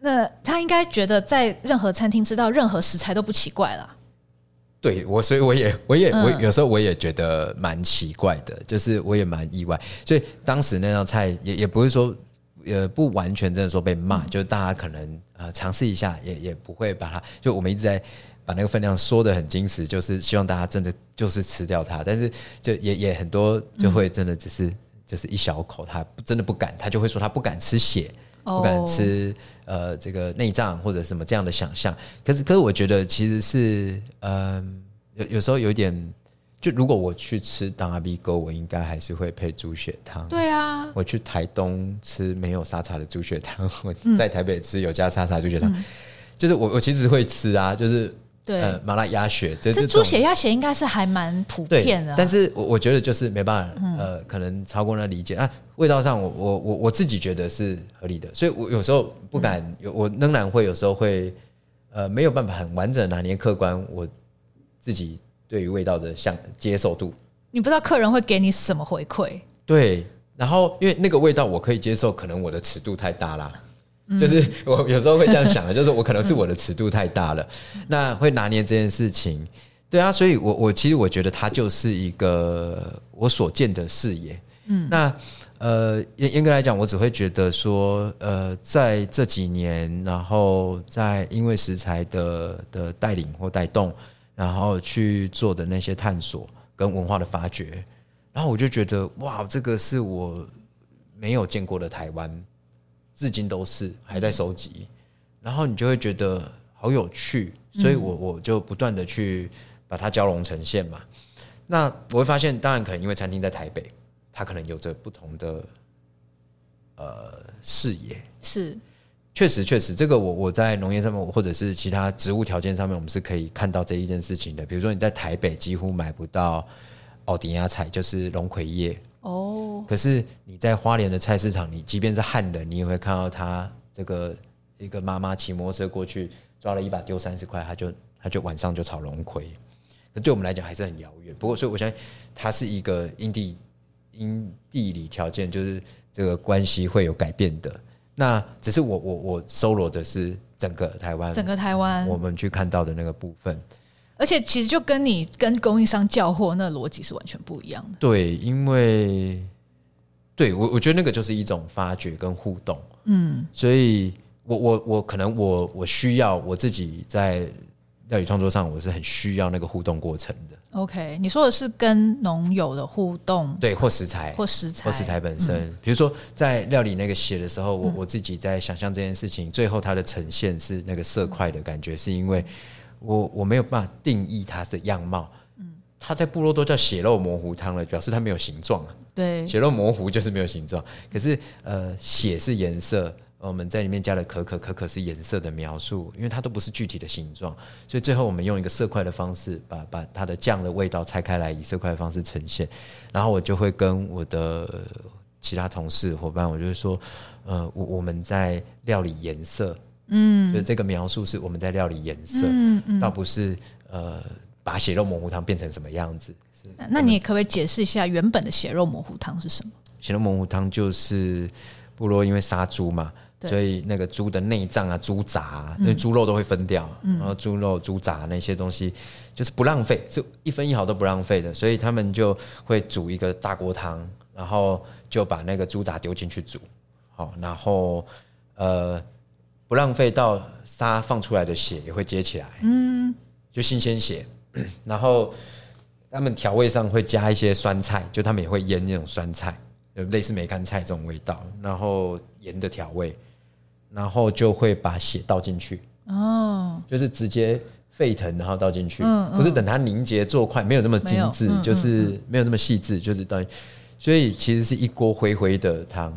那他应该觉得在任何餐厅吃到任何食材都不奇怪了。对我，所以我也我也我有时候我也觉得蛮奇怪的，就是我也蛮意外。所以当时那道菜也也不是说。呃，不完全真的说被骂，嗯、就大家可能呃尝试一下，也也不会把它。就我们一直在把那个分量说得很精实，就是希望大家真的就是吃掉它。但是就也也很多就会真的只是、嗯、就是一小口，他真的不敢，他就会说他不敢吃血，哦、不敢吃呃这个内脏或者什么这样的想象。可是可是我觉得其实是嗯、呃、有有时候有一点。就如果我去吃当阿 B 哥，我应该还是会配猪血汤。对啊，我去台东吃没有沙茶的猪血汤，我在台北吃有加沙茶猪血汤，嗯、就是我我其实会吃啊，就是对，呃，麻辣鸭血，这这猪血鸭血应该是还蛮普遍的，啊。但是我我觉得就是没办法，呃，可能超过那理解。啊。味道上我，我我我我自己觉得是合理的，所以我有时候不敢，有、嗯、我仍然会有时候会，呃，没有办法很完整拿捏客观我自己对于味道的像接受度。你不知道客人会给你什么回馈？对，然后因为那个味道我可以接受，可能我的尺度太大啦。就是我有时候会这样想的，就是我可能是我的尺度太大了，那会拿捏这件事情，对啊，所以我我其实我觉得它就是一个我所见的视野，嗯，那呃严严格来讲，我只会觉得说，呃，在这几年，然后在因为食材的的带领或带动，然后去做的那些探索跟文化的发掘，然后我就觉得哇，这个是我没有见过的台湾。至今都是还在收集，然后你就会觉得好有趣，所以我我就不断的去把它交融呈现嘛。那我会发现，当然可能因为餐厅在台北，它可能有着不同的呃视野。是，确实确实，这个我我在农业上面或者是其他植物条件上面，我们是可以看到这一件事情的。比如说你在台北几乎买不到奥迪亚菜，就是龙葵叶。哦，可是你在花莲的菜市场，你即便是汉人，你也会看到他这个一个妈妈骑摩托车过去抓了一把丢三十块，他就他就晚上就炒龙葵。那对我们来讲还是很遥远。不过，所以我相信它是一个因地因地理条件，就是这个关系会有改变的。那只是我我我搜罗的是整个台湾，整个台湾我们去看到的那个部分。而且其实就跟你跟供应商叫货那逻辑是完全不一样的。对，因为对我我觉得那个就是一种发掘跟互动。嗯，所以我我我可能我我需要我自己在料理创作上，我是很需要那个互动过程的。OK，你说的是跟农友的互动，对，或食材，或食材，或食材本身。比如说在料理那个血的时候，我我自己在想象这件事情，最后它的呈现是那个色块的感觉，是因为。我我没有办法定义它的样貌，嗯，它在部落都叫血肉模糊汤了，表示它没有形状啊。对，血肉模糊就是没有形状。可是呃，血是颜色，我们在里面加了可可，可可是颜色的描述，因为它都不是具体的形状，所以最后我们用一个色块的方式把把它的酱的味道拆开来，以色块的方式呈现。然后我就会跟我的其他同事伙伴，我就会说，呃，我我们在料理颜色。嗯，就这个描述是我们在料理颜色，嗯嗯，倒不是呃把血肉模糊汤变成什么样子。是，那你可不可以解释一下原本的血肉模糊汤是什么？血肉模糊汤就是部落因为杀猪嘛，所以那个猪的内脏啊、猪杂啊，那猪肉都会分掉，然后猪肉、猪杂那些东西就是不浪费，是一分一毫都不浪费的，所以他们就会煮一个大锅汤，然后就把那个猪杂丢进去煮，好，然后呃。不浪费到杀放出来的血也会接起来，嗯，就新鲜血。然后他们调味上会加一些酸菜，就他们也会腌那种酸菜，就类似梅干菜这种味道。然后盐的调味，然后就会把血倒进去，哦，就是直接沸腾然后倒进去，嗯，不是等它凝结做块，没有这么精致，就是没有那么细致，就是倒。所以其实是一锅灰灰的汤，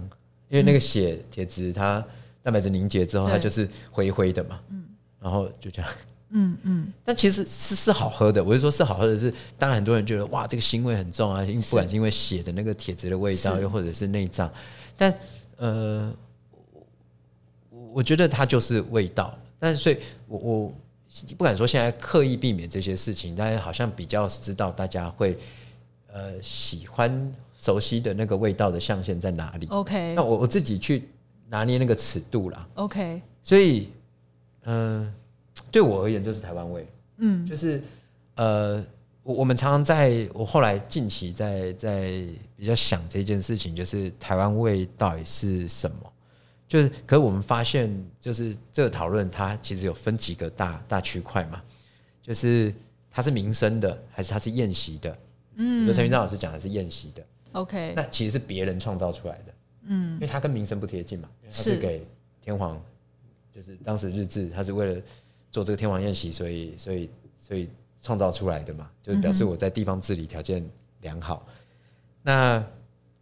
因为那个血铁质它。蛋白质凝结之后，它就是灰灰的嘛，嗯，然后就这样，嗯嗯，但其实是是好喝的。我是说，是好喝的是，当然很多人觉得哇，这个腥味很重啊，因为不管是因为血的那个铁质的味道，又或者是内脏，但呃，我觉得它就是味道。但是所以我我不敢说现在刻意避免这些事情，但是好像比较知道大家会呃喜欢熟悉的那个味道的象限在哪里。OK，那我我自己去。拿捏那个尺度啦，OK，所以，嗯、呃，对我而言，这是台湾味，嗯，就是，呃，我我们常常在，我后来近期在在比较想这件事情，就是台湾味到底是什么？就是，可是我们发现，就是这个讨论它其实有分几个大大区块嘛，就是它是民生的，还是它是宴席的？嗯，就陈云章老师讲的是宴席的，OK，那其实是别人创造出来的。嗯，因为它跟民生不贴近嘛，它是给天皇，就是当时日治，他是为了做这个天皇宴席，所以所以所以创造出来的嘛，就是表示我在地方治理条件良好。那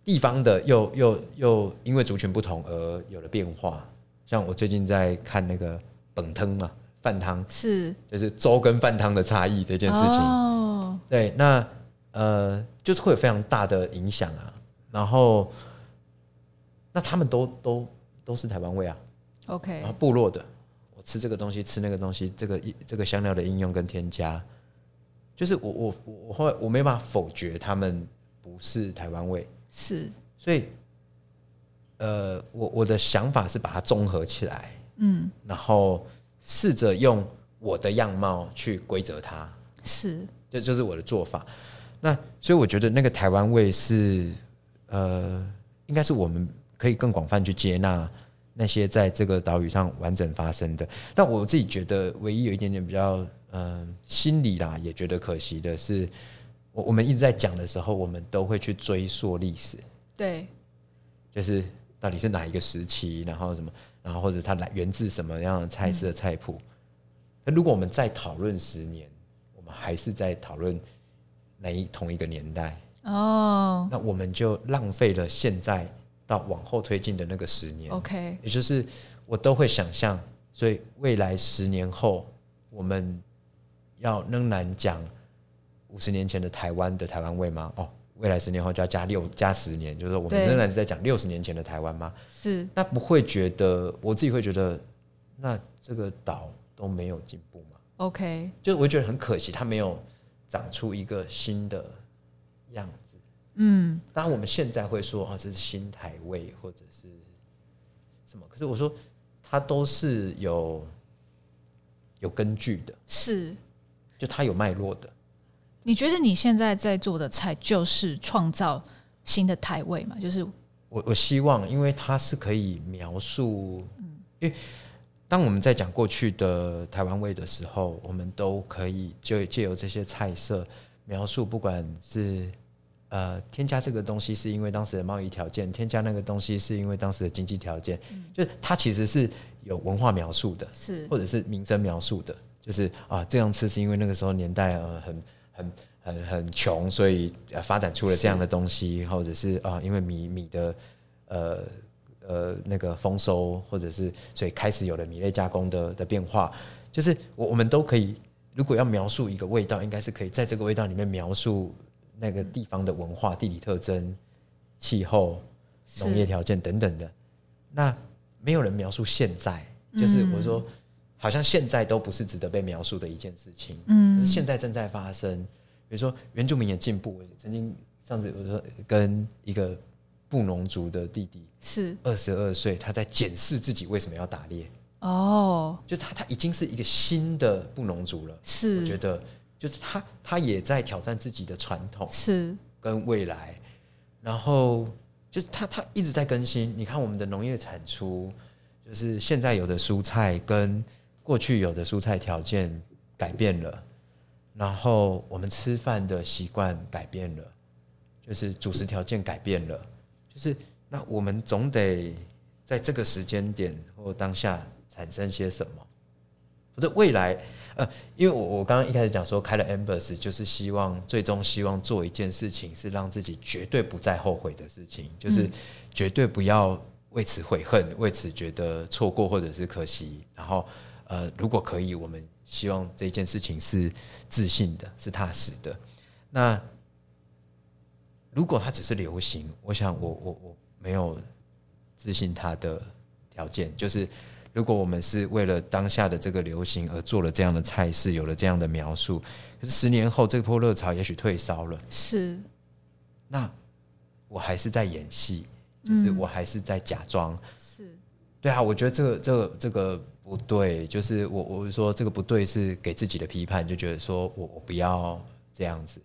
地方的又又又因为族群不同而有了变化，像我最近在看那个本汤嘛，饭汤。是。就是粥跟饭汤的差异这件事情。哦，对，那呃，就是会有非常大的影响啊。然后，那他们都都都是台湾味啊。OK，然后部落的，我吃这个东西，吃那个东西，这个这个香料的应用跟添加，就是我我我后来我没办法否决他们不是台湾味，是，所以。呃，我我的想法是把它综合起来，嗯，然后试着用我的样貌去规则它，是，这就是我的做法。那所以我觉得那个台湾味是，呃，应该是我们可以更广泛去接纳那些在这个岛屿上完整发生的。那我自己觉得，唯一有一点点比较，嗯、呃，心里啦也觉得可惜的是，我我们一直在讲的时候，我们都会去追溯历史，对，就是。到底是哪一个时期？然后什么？然后或者它来源自什么样的菜式的菜谱？那、嗯、如果我们再讨论十年，我们还是在讨论哪一同一个年代？哦，那我们就浪费了现在到往后推进的那个十年。OK，也就是我都会想象，所以未来十年后，我们要仍然讲五十年前的台湾的台湾味吗？哦。未来十年后就要加六加十年，就是说我们仍然是在讲六十年前的台湾吗？是。那不会觉得我自己会觉得，那这个岛都没有进步吗？OK，就我会觉得很可惜，它没有长出一个新的样子。嗯，当然我们现在会说啊，这是新台味或者是什么，可是我说它都是有有根据的，是，就它有脉络的。你觉得你现在在做的菜就是创造新的台味吗？就是我我希望，因为它是可以描述，嗯，因为当我们在讲过去的台湾味的时候，我们都可以就借由这些菜色描述，不管是呃添加这个东西是因为当时的贸易条件，添加那个东西是因为当时的经济条件，嗯，就是它其实是有文化描述的，是或者是民生描述的，就是啊这样吃是因为那个时候年代呃很。很很很穷，所以发展出了这样的东西，或者是啊，因为米米的呃呃那个丰收，或者是所以开始有了米类加工的的变化。就是我我们都可以，如果要描述一个味道，应该是可以在这个味道里面描述那个地方的文化、地理特征、气候、农业条件等等的。那没有人描述现在，就是我说。好像现在都不是值得被描述的一件事情，嗯，可是现在正在发生。比如说原住民也进步，曾经上次我说跟一个布农族的弟弟是。二十二岁，他在检视自己为什么要打猎。哦，就他他已经是一个新的布农族了，是，我觉得。就是他他也在挑战自己的传统，是。跟未来，然后就是他他一直在更新。你看我们的农业产出，就是现在有的蔬菜跟过去有的蔬菜条件改变了，然后我们吃饭的习惯改变了，就是主食条件改变了，就是那我们总得在这个时间点或当下产生些什么，或者未来呃，因为我我刚刚一开始讲说开了 Embers 就是希望最终希望做一件事情是让自己绝对不再后悔的事情，就是绝对不要为此悔恨，为此觉得错过或者是可惜，然后。呃，如果可以，我们希望这件事情是自信的，是踏实的。那如果它只是流行，我想我我我没有自信它的条件。就是如果我们是为了当下的这个流行而做了这样的菜式，有了这样的描述，可是十年后这波热潮也许退烧了，是。那我还是在演戏，就是我还是在假装。嗯、是。对啊，我觉得这个这个这个。不对，就是我我是说这个不对是给自己的批判，就觉得说我我不要这样子。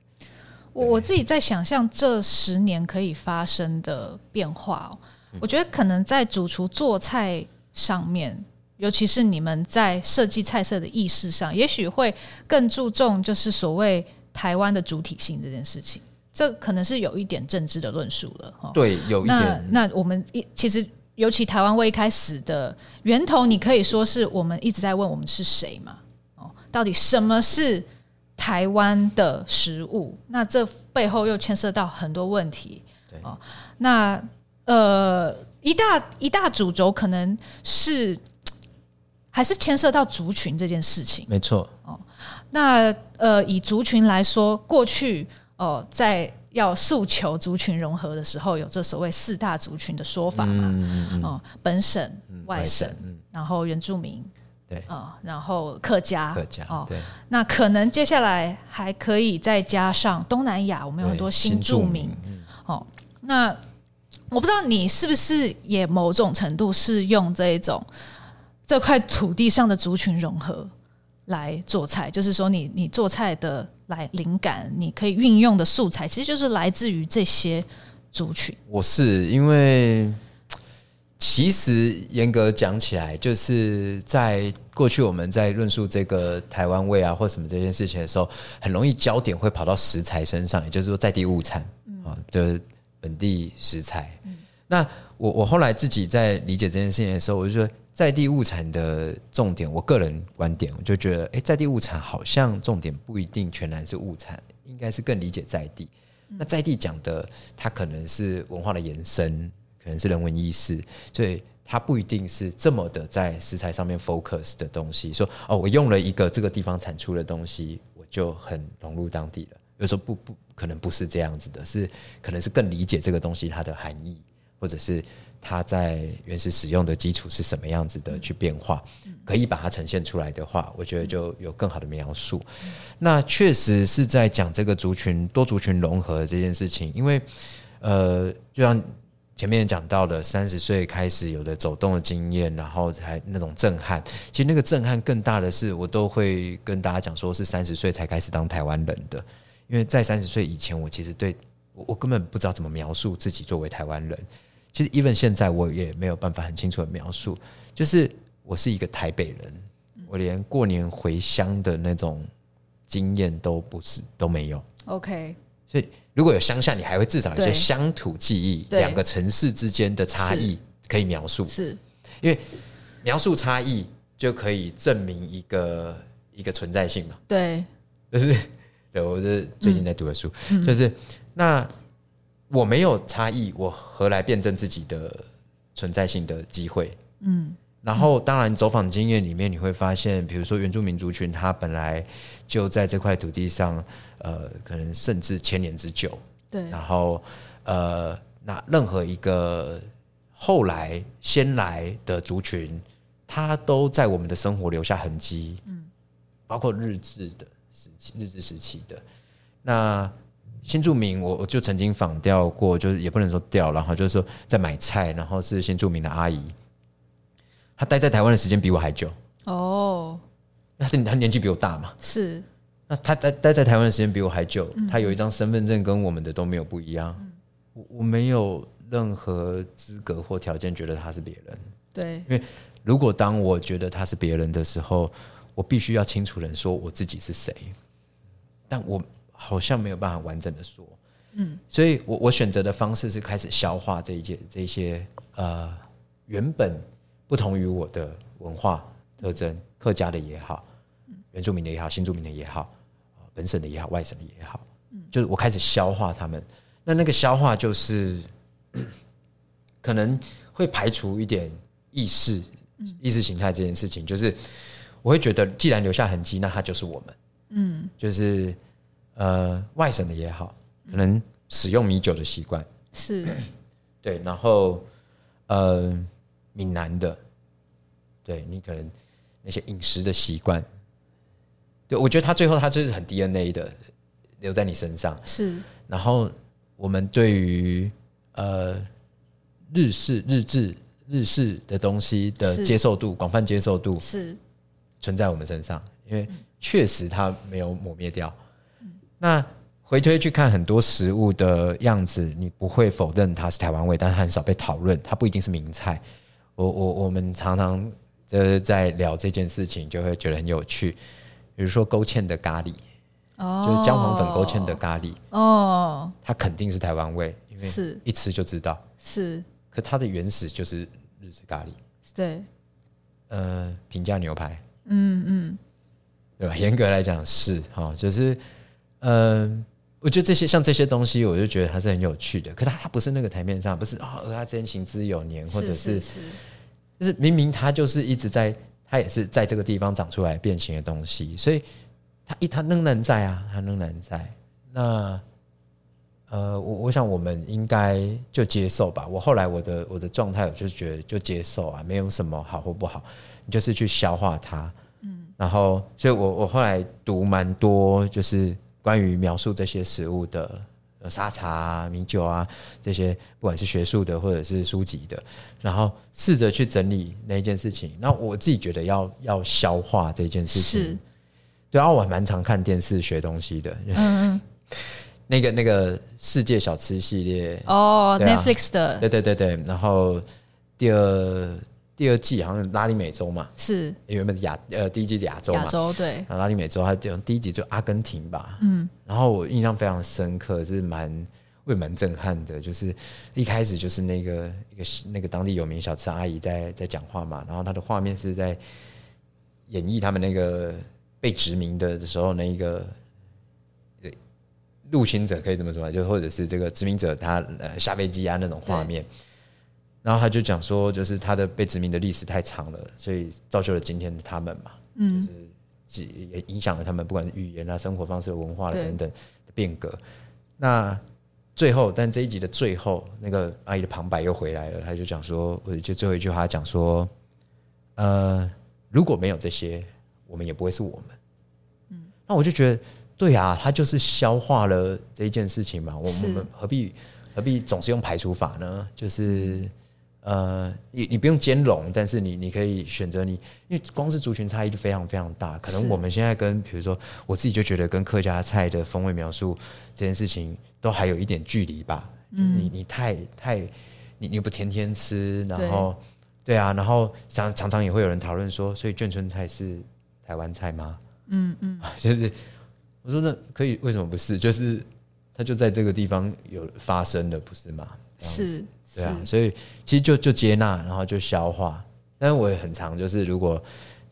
我我自己在想象这十年可以发生的变化哦，我觉得可能在主厨做菜上面，尤其是你们在设计菜色的意识上，也许会更注重就是所谓台湾的主体性这件事情。这可能是有一点政治的论述了哈。对，有一点。那，那我们一其实。尤其台湾未一开始的源头，你可以说是我们一直在问我们是谁嘛？哦，到底什么是台湾的食物？那这背后又牵涉到很多问题。对哦，那呃，一大一大主轴可能是还是牵涉到族群这件事情。没错。哦，那呃，以族群来说，过去哦、呃，在要诉求族群融合的时候，有这所谓四大族群的说法嘛？嗯嗯、哦，本省、外省，嗯、然后原住民，对啊、哦，然后客家，客家，哦，对。那可能接下来还可以再加上东南亚，我们有很多新住民。嗯、哦，那我不知道你是不是也某种程度是用这一种这块土地上的族群融合来做菜，就是说你你做菜的。来灵感，你可以运用的素材，其实就是来自于这些族群。我是因为，其实严格讲起来，就是在过去我们在论述这个台湾味啊或什么这件事情的时候，很容易焦点会跑到食材身上，也就是说在地物产啊，就是本地食材。嗯、那我我后来自己在理解这件事情的时候，我就说。在地物产的重点，我个人观点，我就觉得，哎，在地物产好像重点不一定全然是物产，应该是更理解在地。那在地讲的，它可能是文化的延伸，可能是人文意识，所以它不一定是这么的在食材上面 focus 的东西。说哦，我用了一个这个地方产出的东西，我就很融入当地了。有时候不不可能不是这样子的，是可能是更理解这个东西它的含义，或者是。它在原始使用的基础是什么样子的去变化，可以把它呈现出来的话，我觉得就有更好的描述。那确实是在讲这个族群多族群融合这件事情，因为呃，就像前面讲到的，三十岁开始有了走动的经验，然后才那种震撼。其实那个震撼更大的是，我都会跟大家讲，说是三十岁才开始当台湾人的，因为在三十岁以前，我其实对我我根本不知道怎么描述自己作为台湾人。其实，even 现在我也没有办法很清楚的描述，就是我是一个台北人，我连过年回乡的那种经验都不是都没有。OK，所以如果有乡下，你还会至少有一些乡土记忆，两个城市之间的差异可以描述，是。因为描述差异就可以证明一个一个存在性嘛？对，就是对，我是最近在读的书，嗯、就是那。我没有差异，我何来辩证自己的存在性的机会？嗯，然后当然走访经验里面，你会发现，比如说原住民族群，它本来就在这块土地上，呃，可能甚至千年之久。对，然后呃，那任何一个后来先来的族群，它都在我们的生活留下痕迹。嗯，包括日治的时期，日治时期的那。新住民，我我就曾经访调过，就是也不能说调，然后就是说在买菜，然后是新住民的阿姨，她待在台湾的时间比我还久。哦，那她年纪比我大嘛，是，那她待待在台湾的时间比我还久，她有一张身份证跟我们的都没有不一样，我我没有任何资格或条件觉得她是别人，对，因为如果当我觉得她是别人的时候，我必须要清楚地说我自己是谁，但我。好像没有办法完整的说，嗯，所以我我选择的方式是开始消化这一些这一些呃原本不同于我的文化特征，客家的也好，原住民的也好，新住民的也好，本省的也好，外省的也好，就是我开始消化他们。那那个消化就是 可能会排除一点意识意识形态这件事情，就是我会觉得既然留下痕迹，那它就是我们，嗯，就是。呃，外省的也好，可能使用米酒的习惯。是，对，然后呃，闽南的，对你可能那些饮食的习惯，对我觉得他最后他就是很 DNA 的留在你身上。是，然后我们对于呃日式日治日式的东西的接受度广泛接受度是。存在我们身上，因为确实它没有抹灭掉。那回推去看很多食物的样子，你不会否认它是台湾味，但是它很少被讨论，它不一定是名菜。我我我们常常就是在聊这件事情，就会觉得很有趣。比如说勾芡的咖喱，哦，就是姜黄粉勾芡的咖喱，哦，它肯定是台湾味，因为是一吃就知道是。可它的原始就是日式咖喱，对，呃，平价牛排，嗯嗯，对吧？严格来讲是哈，就是。嗯，我觉得这些像这些东西，我就觉得它是很有趣的。可它它不是那个台面上，不是啊，蚵仔煎行之有年，或者是，就是明明它就是一直在它也是在这个地方长出来变形的东西，所以它一它仍然在啊，它仍然在。那呃，我我想我们应该就接受吧。我后来我的我的状态，我就是觉得就接受啊，没有什么好或不好，你就是去消化它。嗯，然后，所以我我后来读蛮多，就是关于描述这些食物的。沙茶啊、米酒啊，这些不管是学术的或者是书籍的，然后试着去整理那一件事情。那我自己觉得要要消化这件事情，是对啊，我还蛮常看电视学东西的。嗯，那个那个世界小吃系列哦、啊、，Netflix 的，对对对对。然后第二。第二季好像拉丁美洲嘛，是。原本亚呃第一季是亚洲嘛，亚洲对，然后拉丁美洲，它第一集就阿根廷吧，嗯，然后我印象非常深刻，是蛮会蛮震撼的，就是一开始就是那个一个那个当地有名小吃阿姨在在讲话嘛，然后她的画面是在演绎他们那个被殖民的时候那一个入侵者可以这么说，就或者是这个殖民者他呃下飞机啊那种画面。然后他就讲说，就是他的被殖民的历史太长了，所以造就了今天的他们嘛，嗯，就是也影响了他们不管是语言啊、生活方式、文化等等的变革。那最后，但这一集的最后，那个阿姨的旁白又回来了，他就讲说，我就最后一句话讲说，呃，如果没有这些，我们也不会是我们。嗯，那我就觉得，对啊，他就是消化了这一件事情嘛，我们何必何必总是用排除法呢？就是。呃，你你不用兼容，但是你你可以选择你，因为光是族群差异就非常非常大。可能我们现在跟比如说我自己就觉得跟客家菜的风味描述这件事情都还有一点距离吧。嗯，你你太太你你不天天吃，然后对，对啊，然后常常常也会有人讨论说，所以眷村菜是台湾菜吗？嗯嗯，就是我说那可以，为什么不是？就是它就在这个地方有发生的，不是吗？是。对啊，所以其实就就接纳，然后就消化。但是我也很常，就是如果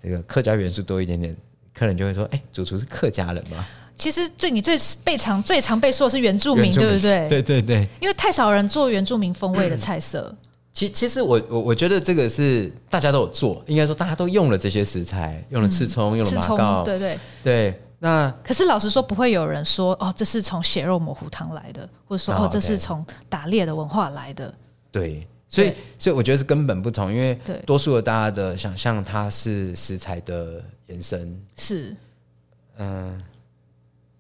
这个客家元素多一点点，客人就会说：“哎、欸，主厨是客家人吗？”其实最你最被常最常被说的是原住民，对不对？对对对，因为太少人做原住民风味的菜色。其其实我我我觉得这个是大家都有做，应该说大家都用了这些食材，用了刺葱，用了马告，对对对。那可是老实说，不会有人说：“哦，这是从血肉模糊汤来的，或者说哦，这是从打猎的文化来的。”对，所以所以我觉得是根本不同，因为多数的大家的想象，它是食材的延伸，是，嗯，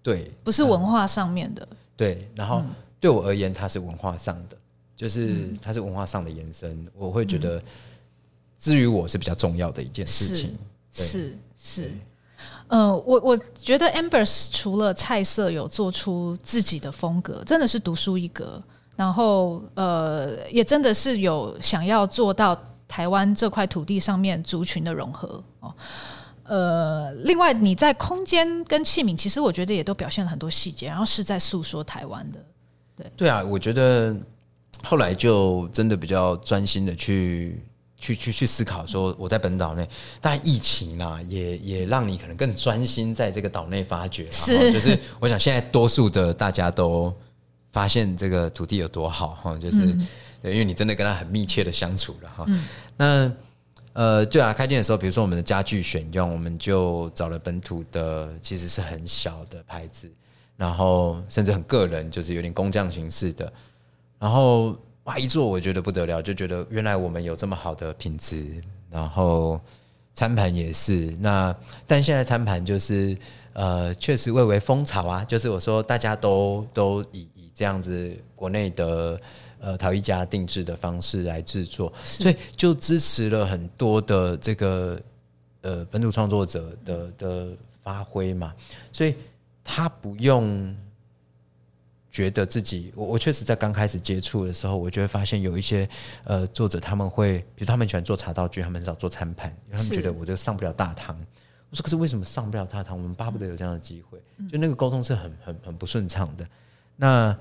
对，不是文化上面的，对。然后对我而言，它是文化上的，就是它是文化上的延伸。我会觉得，至于我是比较重要的一件事情，是是，呃，我我觉得 Amber 除了菜色有做出自己的风格，真的是独树一格。然后，呃，也真的是有想要做到台湾这块土地上面族群的融合哦。呃，另外你在空间跟器皿，其实我觉得也都表现了很多细节，然后是在诉说台湾的。对对啊，我觉得后来就真的比较专心的去去去去思考，说我在本岛内，当然疫情啊，也也让你可能更专心在这个岛内发掘。是，就是我想现在多数的大家都。发现这个土地有多好哈，就是因为你真的跟他很密切的相处了哈。那呃，对啊，开店的时候，比如说我们的家具选用，我们就找了本土的，其实是很小的牌子，然后甚至很个人，就是有点工匠形式的。然后哇，一做我觉得不得了，就觉得原来我们有这么好的品质。然后餐盘也是，那但现在餐盘就是呃，确实蔚为风潮啊，就是我说大家都都以。这样子，国内的呃陶艺家定制的方式来制作，所以就支持了很多的这个呃本土创作者的的发挥嘛。所以他不用觉得自己，我我确实在刚开始接触的时候，我就会发现有一些呃作者他们会，比如他们喜欢做茶道具，他们很少做餐盘，因为他们觉得我这个上不了大堂。我说可是为什么上不了大堂？我们巴不得有这样的机会，就那个沟通是很很很不顺畅的。那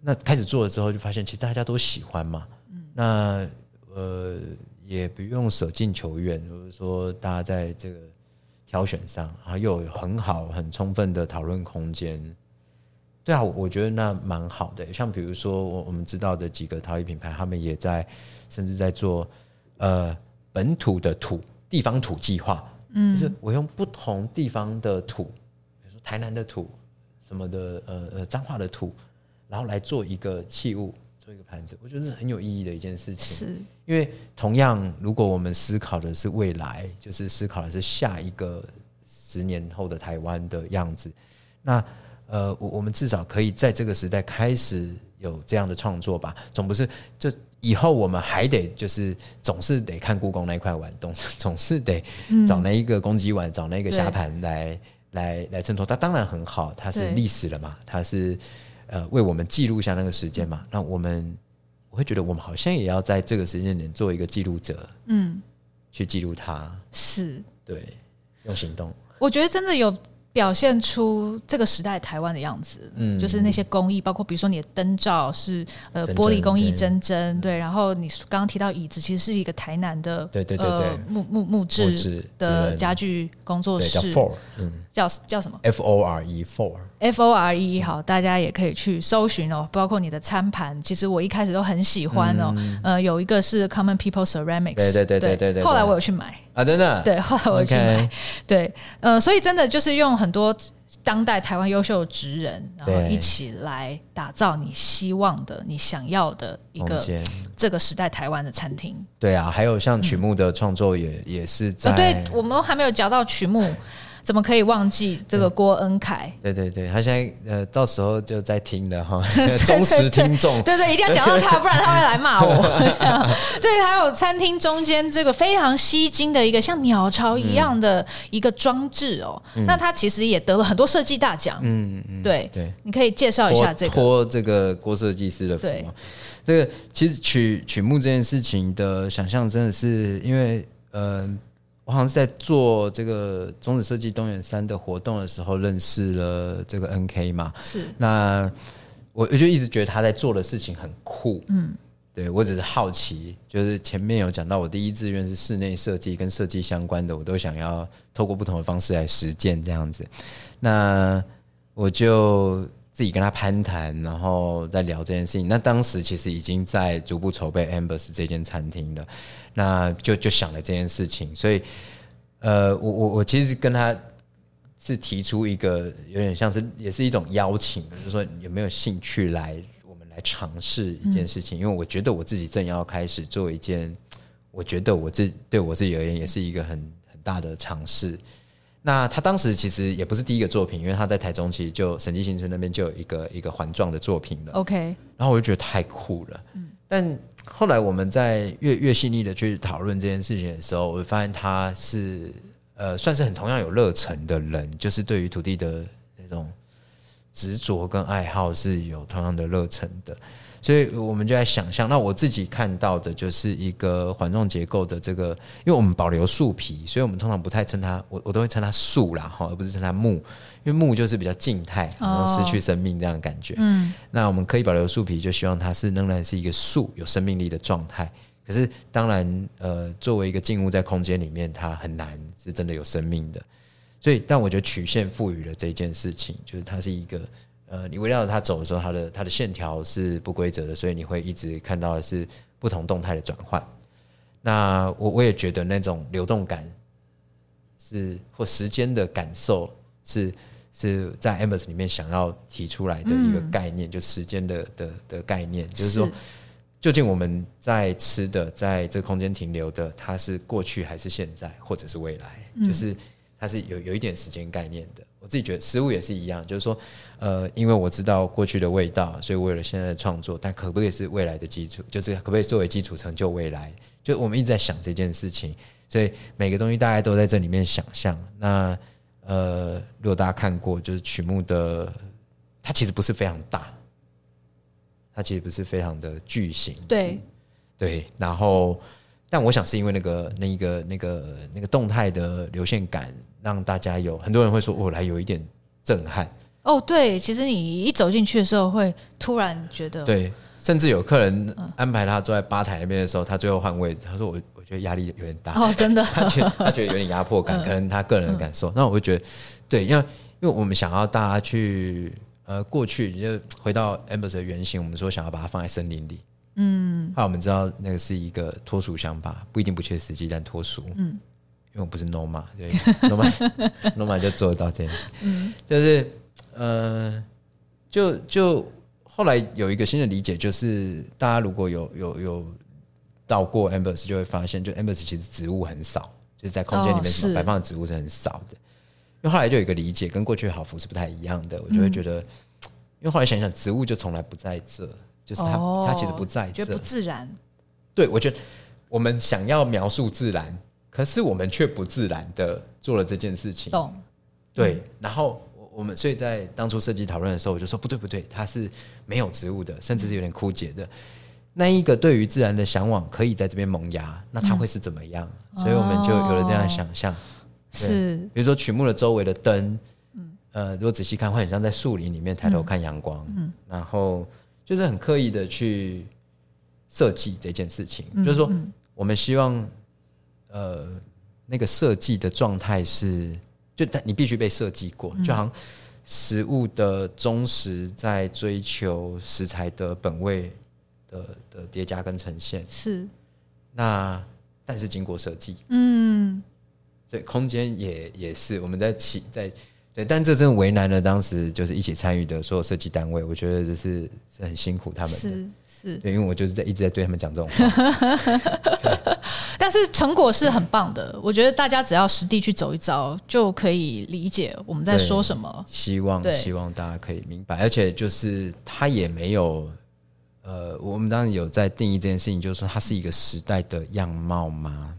那开始做了之后，就发现其实大家都喜欢嘛。嗯、那呃，也不用舍近求远，就是说大家在这个挑选上，然后又有很好、很充分的讨论空间。对啊，我觉得那蛮好的。像比如说我我们知道的几个陶艺品牌，他们也在甚至在做呃本土的土地方土计划，嗯，就是我用不同地方的土，比如说台南的土，什么的，呃呃，彰化的土，然后来做一个器物，做一个盘子，我觉得是很有意义的一件事情。是，因为同样，如果我们思考的是未来，就是思考的是下一个十年后的台湾的样子，那呃，我我们至少可以在这个时代开始有这样的创作吧，总不是就。以后我们还得就是总是得看故宫那一块碗，总总是得找那一个公鸡碗，找那个虾盘来来来衬托。它当然很好，它是历史了嘛，它是呃为我们记录下那个时间嘛。那我们我会觉得我们好像也要在这个时间点做一个记录者，嗯，去记录它，是对，用行动。我觉得真的有。表现出这个时代台湾的样子，嗯，就是那些工艺，包括比如说你的灯罩是呃玻璃工艺针针，对，然后你刚刚提到椅子，其实是一个台南的，对对对对，木木木质的家具工作室，叫叫叫什么？F O R E Fore。F O R E 好，大家也可以去搜寻哦。包括你的餐盘，其实我一开始都很喜欢哦。嗯、呃，有一个是 Common People Ceramics，对对对对对对。后来我有去买啊，真的。对，后来我去买。对，呃，所以真的就是用很多当代台湾优秀的职人，然后一起来打造你希望的、你想要的一个这个时代台湾的餐厅。对啊，还有像曲目的创作也、嗯、也是在，对，我们还没有讲到曲目。怎么可以忘记这个郭恩凯？对对对，他现在呃，到时候就在听了哈，忠实听众。对对，一定要讲到他，不然他会来骂我。对，还有餐厅中间这个非常吸睛的一个像鸟巢一样的一个装置哦，那他其实也得了很多设计大奖。嗯嗯，对对，你可以介绍一下这个托这个郭设计师的福。对，这个其实曲曲目这件事情的想象，真的是因为呃。我好像是在做这个中子设计东远山的活动的时候认识了这个 NK 嘛，是。那我我就一直觉得他在做的事情很酷，嗯，对，我只是好奇，就是前面有讲到我第一志愿是室内设计跟设计相关的，我都想要透过不同的方式来实践这样子。那我就自己跟他攀谈，然后再聊这件事情。那当时其实已经在逐步筹备 Ambers 这间餐厅了。那就就想了这件事情，所以，呃，我我我其实跟他是提出一个有点像是也是一种邀请，就是说有没有兴趣来我们来尝试一件事情，因为我觉得我自己正要开始做一件，我觉得我自对我自己而言也是一个很很大的尝试。那他当时其实也不是第一个作品，因为他在台中其实就审计新村那边就有一个一个环状的作品了。OK，然后我就觉得太酷了，嗯，但。后来我们在越越细腻的去讨论这件事情的时候，我发现他是呃算是很同样有热忱的人，就是对于土地的那种执着跟爱好是有同样的热忱的。所以我们就在想象，那我自己看到的就是一个环状结构的这个，因为我们保留树皮，所以我们通常不太称它，我我都会称它树啦哈，而不是称它木，因为木就是比较静态，然后失去生命这样的感觉。嗯，那我们可以保留树皮，就希望它是仍然是一个树，有生命力的状态。可是当然，呃，作为一个静物在空间里面，它很难是真的有生命的。所以，但我觉得曲线赋予了这件事情，就是它是一个。呃，你围绕着它走的时候，它的它的线条是不规则的，所以你会一直看到的是不同动态的转换。那我我也觉得那种流动感是或时间的感受是是在 Ambers 里面想要提出来的一个概念，嗯、就时间的的的概念，就是说，究竟我们在吃的在这个空间停留的，它是过去还是现在，或者是未来？嗯、就是它是有有一点时间概念的。我自己觉得食物也是一样，就是说，呃，因为我知道过去的味道，所以为了现在的创作，但可不可以是未来的基础？就是可不可以作为基础成就未来？就我们一直在想这件事情，所以每个东西大家都在这里面想象。那呃，如果大家看过，就是曲目的，它其实不是非常大，它其实不是非常的巨型，对对。然后，但我想是因为那个那一个那个那个动态的流线感。让大家有很多人会说，我来有一点震撼。哦。对，其实你一走进去的时候，会突然觉得对，甚至有客人安排他坐在吧台那边的时候，他最后换位置，他说我我觉得压力有点大。哦，真的，他觉得他觉得有点压迫感，可能他个人的感受。那我会觉得对，因为因为我们想要大家去呃过去，就回到 Ambers 的原型，我们说想要把它放在森林里，嗯，那我们知道那个是一个脱俗想法，不一定不切实际，但脱俗，嗯。因为我不是 Noma，对，Noma Noma 就做得到这样子。嗯，就是呃，就就后来有一个新的理解，就是大家如果有有有到过 Embers，就会发现，就 Embers 其实植物很少，就是在空间里面什么摆放的植物是很少的。因为后来就有一个理解，跟过去的好福是不太一样的，我就会觉得，因为后来想想，植物就从来不在这，就是它它其实不在这，就不自然。对，我觉得我们想要描述自然。可是我们却不自然的做了这件事情。懂，对。然后我我们所以在当初设计讨论的时候，我就说不对不对，它是没有植物的，甚至是有点枯竭的。那一个对于自然的向往可以在这边萌芽，那它会是怎么样？所以我们就有了这样的想象。是，比如说曲目的周围的灯，嗯呃，如果仔细看，会很像在树林里面抬头看阳光。嗯，然后就是很刻意的去设计这件事情，就是说我们希望。呃，那个设计的状态是，就你必须被设计过，就好像食物的忠实在追求食材的本味的的叠加跟呈现是。那但是经过设计，嗯，对，空间也也是我们在起在对，但这真的为难了当时就是一起参与的所有设计单位，我觉得这是是很辛苦他们的。是对，因为我就是在一直在对他们讲这种话，但是成果是很棒的。我觉得大家只要实地去走一遭，就可以理解我们在说什么。希望希望大家可以明白，而且就是他也没有，呃，我们当然有在定义这件事情，就是说它是一个时代的样貌吗？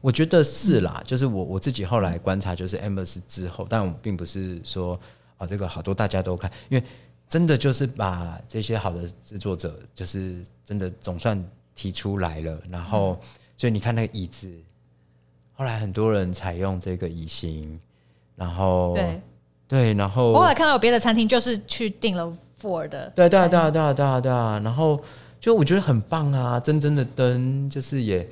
我觉得是啦，就是我我自己后来观察，就是 ambers 之后，但我并不是说啊，这个好多大家都看，因为。真的就是把这些好的制作者，就是真的总算提出来了。然后，所以你看那个椅子，后来很多人采用这个椅型，然后对对，然后我后来看到有别的餐厅就是去订了 Four 的，对对对对对对啊，然后就我觉得很棒啊，真正的灯就是也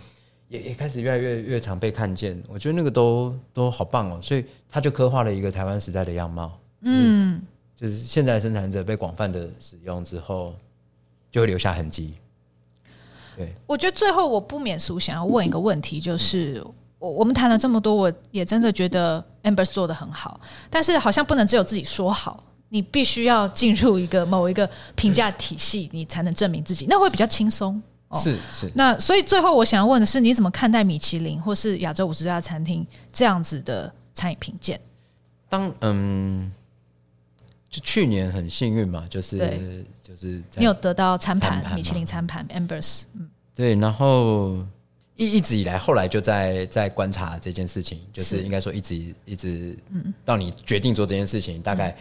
也也开始越来越越常被看见，我觉得那个都都好棒哦，所以他就刻画了一个台湾时代的样貌，嗯。就是现在生产者被广泛的使用之后，就会留下痕迹。对，我觉得最后我不免俗想要问一个问题，就是我我们谈了这么多，我也真的觉得 ambers 做的很好，但是好像不能只有自己说好，你必须要进入一个某一个评价体系，你才能证明自己，那会比较轻松。是是。那所以最后我想要问的是，你怎么看待米其林或是亚洲五十家餐厅这样子的餐饮评鉴？当嗯。就去年很幸运嘛，就是就是你有得到餐盘米其林餐盘 Ambers，嗯，对，然后一一直以来，后来就在在观察这件事情，就是应该说一直一直，嗯，到你决定做这件事情，大概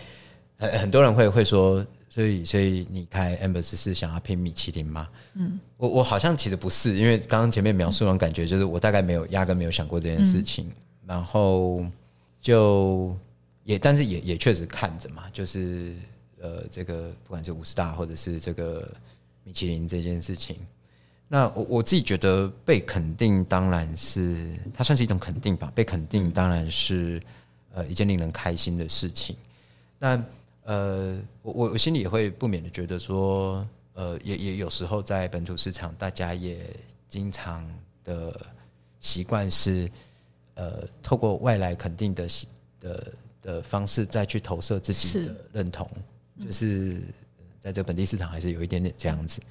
很很多人会会说，所以所以你开 Ambers 是想要拼米其林吗？嗯，我我好像其实不是，因为刚刚前面描述那种感觉，就是我大概没有压根没有想过这件事情，然后就。也，但是也也确实看着嘛，就是呃，这个不管是五十大或者是这个米其林这件事情，那我我自己觉得被肯定当然是它算是一种肯定吧，被肯定当然是呃一件令人开心的事情。那呃，我我我心里也会不免的觉得说，呃，也也有时候在本土市场，大家也经常的习惯是呃，透过外来肯定的的。的方式再去投射自己的认同，是就是在这个本地市场还是有一点点这样子。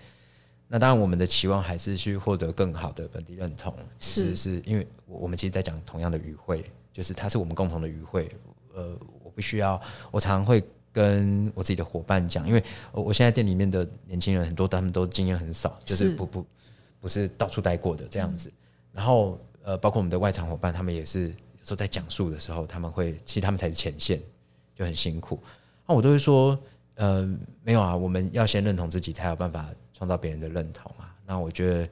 那当然，我们的期望还是去获得更好的本地认同，是是因为我们其实，在讲同样的语汇，就是它是我们共同的语汇。呃，我不需要，我常常会跟我自己的伙伴讲，因为我现在店里面的年轻人很多，他们都经验很少，就是不不不是到处待过的这样子。然后呃，包括我们的外场伙伴，他们也是。说在讲述的时候，他们会其实他们才是前线，就很辛苦。那我都会说，呃，没有啊，我们要先认同自己，才有办法创造别人的认同啊。那我觉得，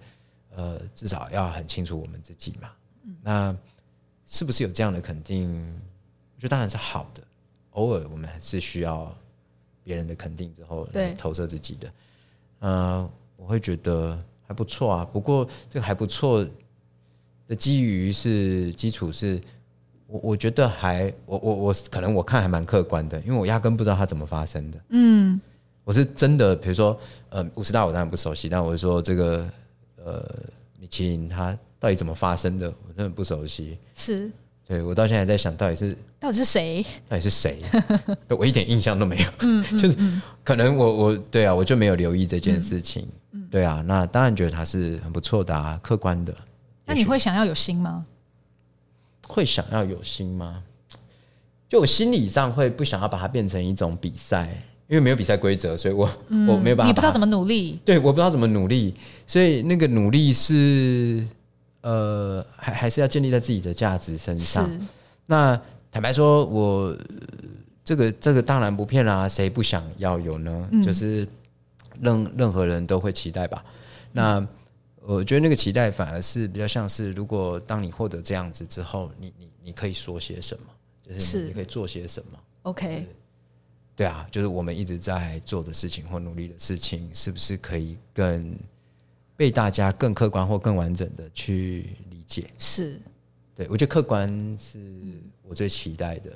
呃，至少要很清楚我们自己嘛。嗯那是不是有这样的肯定？我觉得当然是好的。偶尔我们还是需要别人的肯定之后来投射自己的。呃，我会觉得还不错啊。不过这个还不错的基于是基础是。我我觉得还我我我可能我看还蛮客观的，因为我压根不知道它怎么发生的。嗯，我是真的，比如说呃五十大我当然不熟悉，但我是说这个呃米其林它到底怎么发生的，我真的不熟悉。是，对我到现在还在想，到底是到底是谁？到底是谁？我一点印象都没有。嗯，就是可能我我对啊，我就没有留意这件事情。嗯，对啊，那当然觉得它是很不错的啊，客观的。那你会想要有心吗？会想要有心吗？就我心理上会不想要把它变成一种比赛，因为没有比赛规则，所以我、嗯、我没有办法。你不知道怎么努力？对，我不知道怎么努力，所以那个努力是呃，还还是要建立在自己的价值身上。那坦白说，我这个这个当然不骗啦，谁不想要有呢？嗯、就是任任何人都会期待吧。那我觉得那个期待反而是比较像是，如果当你获得这样子之后，你你你可以说些什么？就是你可以做些什么？OK，对啊，就是我们一直在做的事情或努力的事情，是不是可以更被大家更客观或更完整的去理解？是，对，我觉得客观是我最期待的。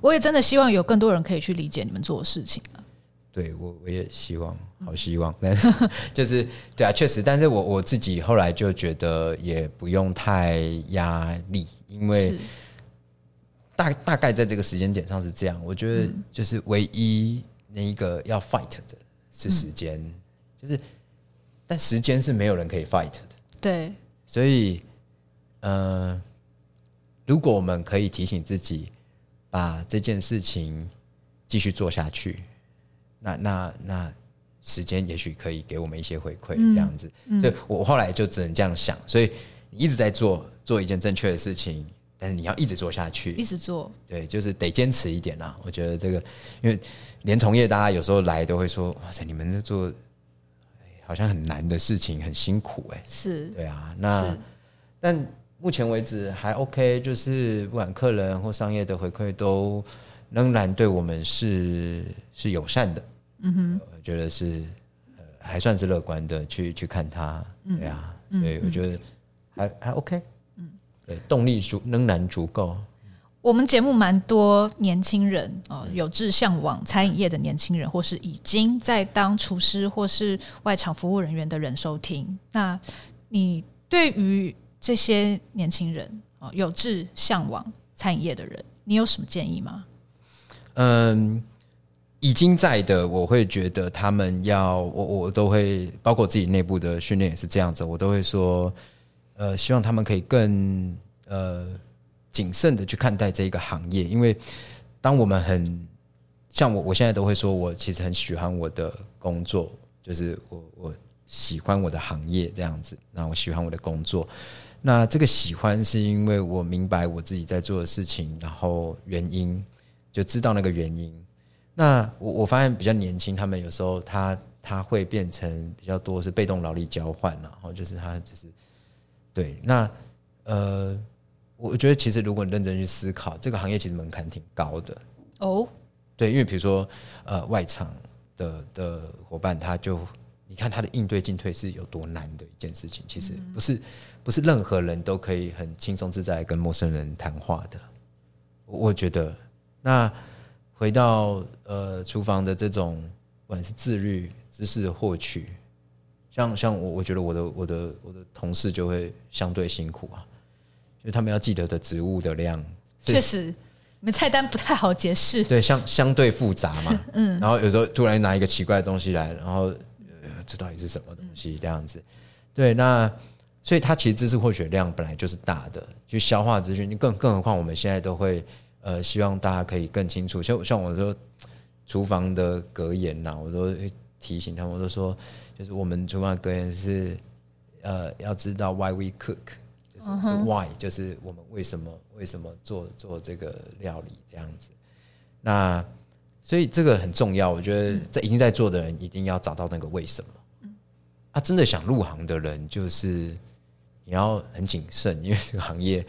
我也真的希望有更多人可以去理解你们做的事情啊。对我，我也希望，好希望，但是 就是对啊，确实，但是我我自己后来就觉得也不用太压力，因为。大大概在这个时间点上是这样，我觉得就是唯一那一个要 fight 的是时间，嗯、就是但时间是没有人可以 fight 的，对，所以呃，如果我们可以提醒自己把这件事情继续做下去，那那那时间也许可以给我们一些回馈，这样子，嗯嗯、所以我后来就只能这样想，所以你一直在做做一件正确的事情。但是你要一直做下去，一直做，对，就是得坚持一点啦。我觉得这个，因为连同业大家有时候来都会说：“哇塞，你们在做好像很难的事情，很辛苦。”哎，是，对啊。那但目前为止还 OK，就是不管客人或商业的回馈都仍然对我们是是友善的。嗯哼，我觉得是呃还算是乐观的去去看它。对啊，嗯、所以我觉得还还 OK 嗯。对，动力足仍然足够。我们节目蛮多年轻人哦，有志向往餐饮业的年轻人，或是已经在当厨师或是外场服务人员的人收听。那你对于这些年轻人哦，有志向往餐饮业的人，你有什么建议吗？嗯，已经在的，我会觉得他们要我，我都会包括自己内部的训练也是这样子，我都会说。呃，希望他们可以更呃谨慎的去看待这一个行业，因为当我们很像我，我现在都会说，我其实很喜欢我的工作，就是我我喜欢我的行业这样子。那我喜欢我的工作，那这个喜欢是因为我明白我自己在做的事情，然后原因就知道那个原因。那我我发现比较年轻，他们有时候他他会变成比较多是被动劳力交换，然后就是他就是。对，那呃，我觉得其实如果你认真去思考，这个行业其实门槛挺高的哦。对，因为比如说呃，外场的的伙伴，他就你看他的应对进退是有多难的一件事情，其实不是不是任何人都可以很轻松自在跟陌生人谈话的。我觉得，那回到呃厨房的这种，不管是自律、知识的获取。像像我，我觉得我的我的我的同事就会相对辛苦啊，就他们要记得的植物的量，确实，你们菜单不太好解释，对，相相对复杂嘛，嗯，然后有时候突然拿一个奇怪的东西来，然后这到底是什么东西？这样子，对，那所以它其实知识获取量本来就是大的，去消化资讯，更更何况我们现在都会呃希望大家可以更清楚，像像我说厨房的格言呐，我都会提醒他们，我都说。就是我们厨房格言是，呃，要知道 why we cook，就是是 why，就是我们为什么为什么做做这个料理这样子。那所以这个很重要，我觉得在已经在做的人一定要找到那个为什么。嗯，啊，真的想入行的人，就是你要很谨慎，因为这个行业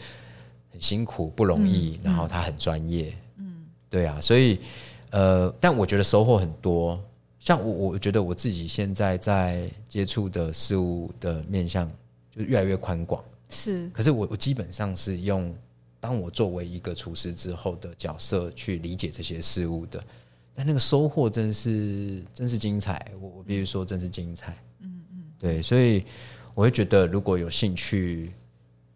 很辛苦不容易，然后他很专业。嗯，对啊，所以呃，但我觉得收获很多。像我，我觉得我自己现在在接触的事物的面向就越来越宽广。是，可是我我基本上是用当我作为一个厨师之后的角色去理解这些事物的，但那个收获真是真是精彩。我我必须说真是精彩。嗯嗯，对，所以我会觉得如果有兴趣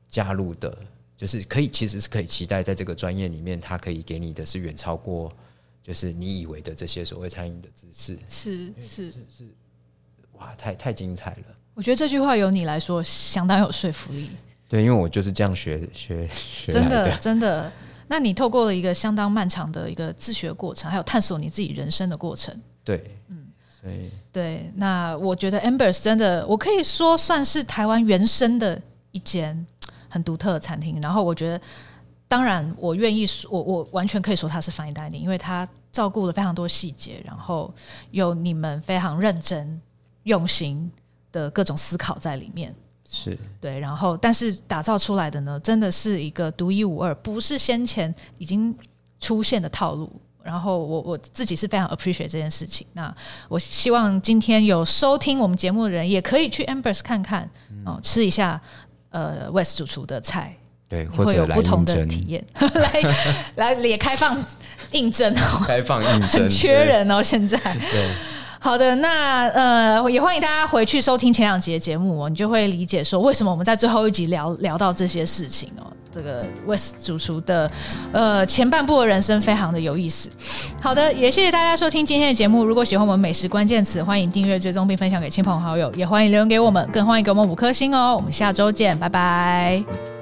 加入的，就是可以其实是可以期待在这个专业里面，它可以给你的是远超过就是你以为的这些所谓餐饮的知识。是是是，是，哇，太太精彩了！我觉得这句话由你来说相当有说服力。对，因为我就是这样学学学真的真的。那你透过了一个相当漫长的一个自学过程，还有探索你自己人生的过程。对，嗯，所以对，那我觉得 Ambers 真的，我可以说算是台湾原生的一间很独特的餐厅。然后我觉得，当然我愿意说，我我完全可以说它是 Fine Dining，因为它照顾了非常多细节，然后有你们非常认真用心的各种思考在里面。是对，然后但是打造出来的呢，真的是一个独一无二，不是先前已经出现的套路。然后我我自己是非常 appreciate 这件事情。那我希望今天有收听我们节目的人，也可以去 Ambers 看看，嗯、哦，吃一下呃 West 主厨的菜，对，或者有不同的体验。来来也开放应征，开放应征，很缺人哦，现在。对。好的，那呃，也欢迎大家回去收听前两集的节目哦，你就会理解说为什么我们在最后一集聊聊到这些事情哦。这个 West 主厨的呃前半部的人生非常的有意思。好的，也谢谢大家收听今天的节目。如果喜欢我们美食关键词，欢迎订阅、追踪并分享给亲朋好友，也欢迎留言给我们，更欢迎给我们五颗星哦。我们下周见，拜拜。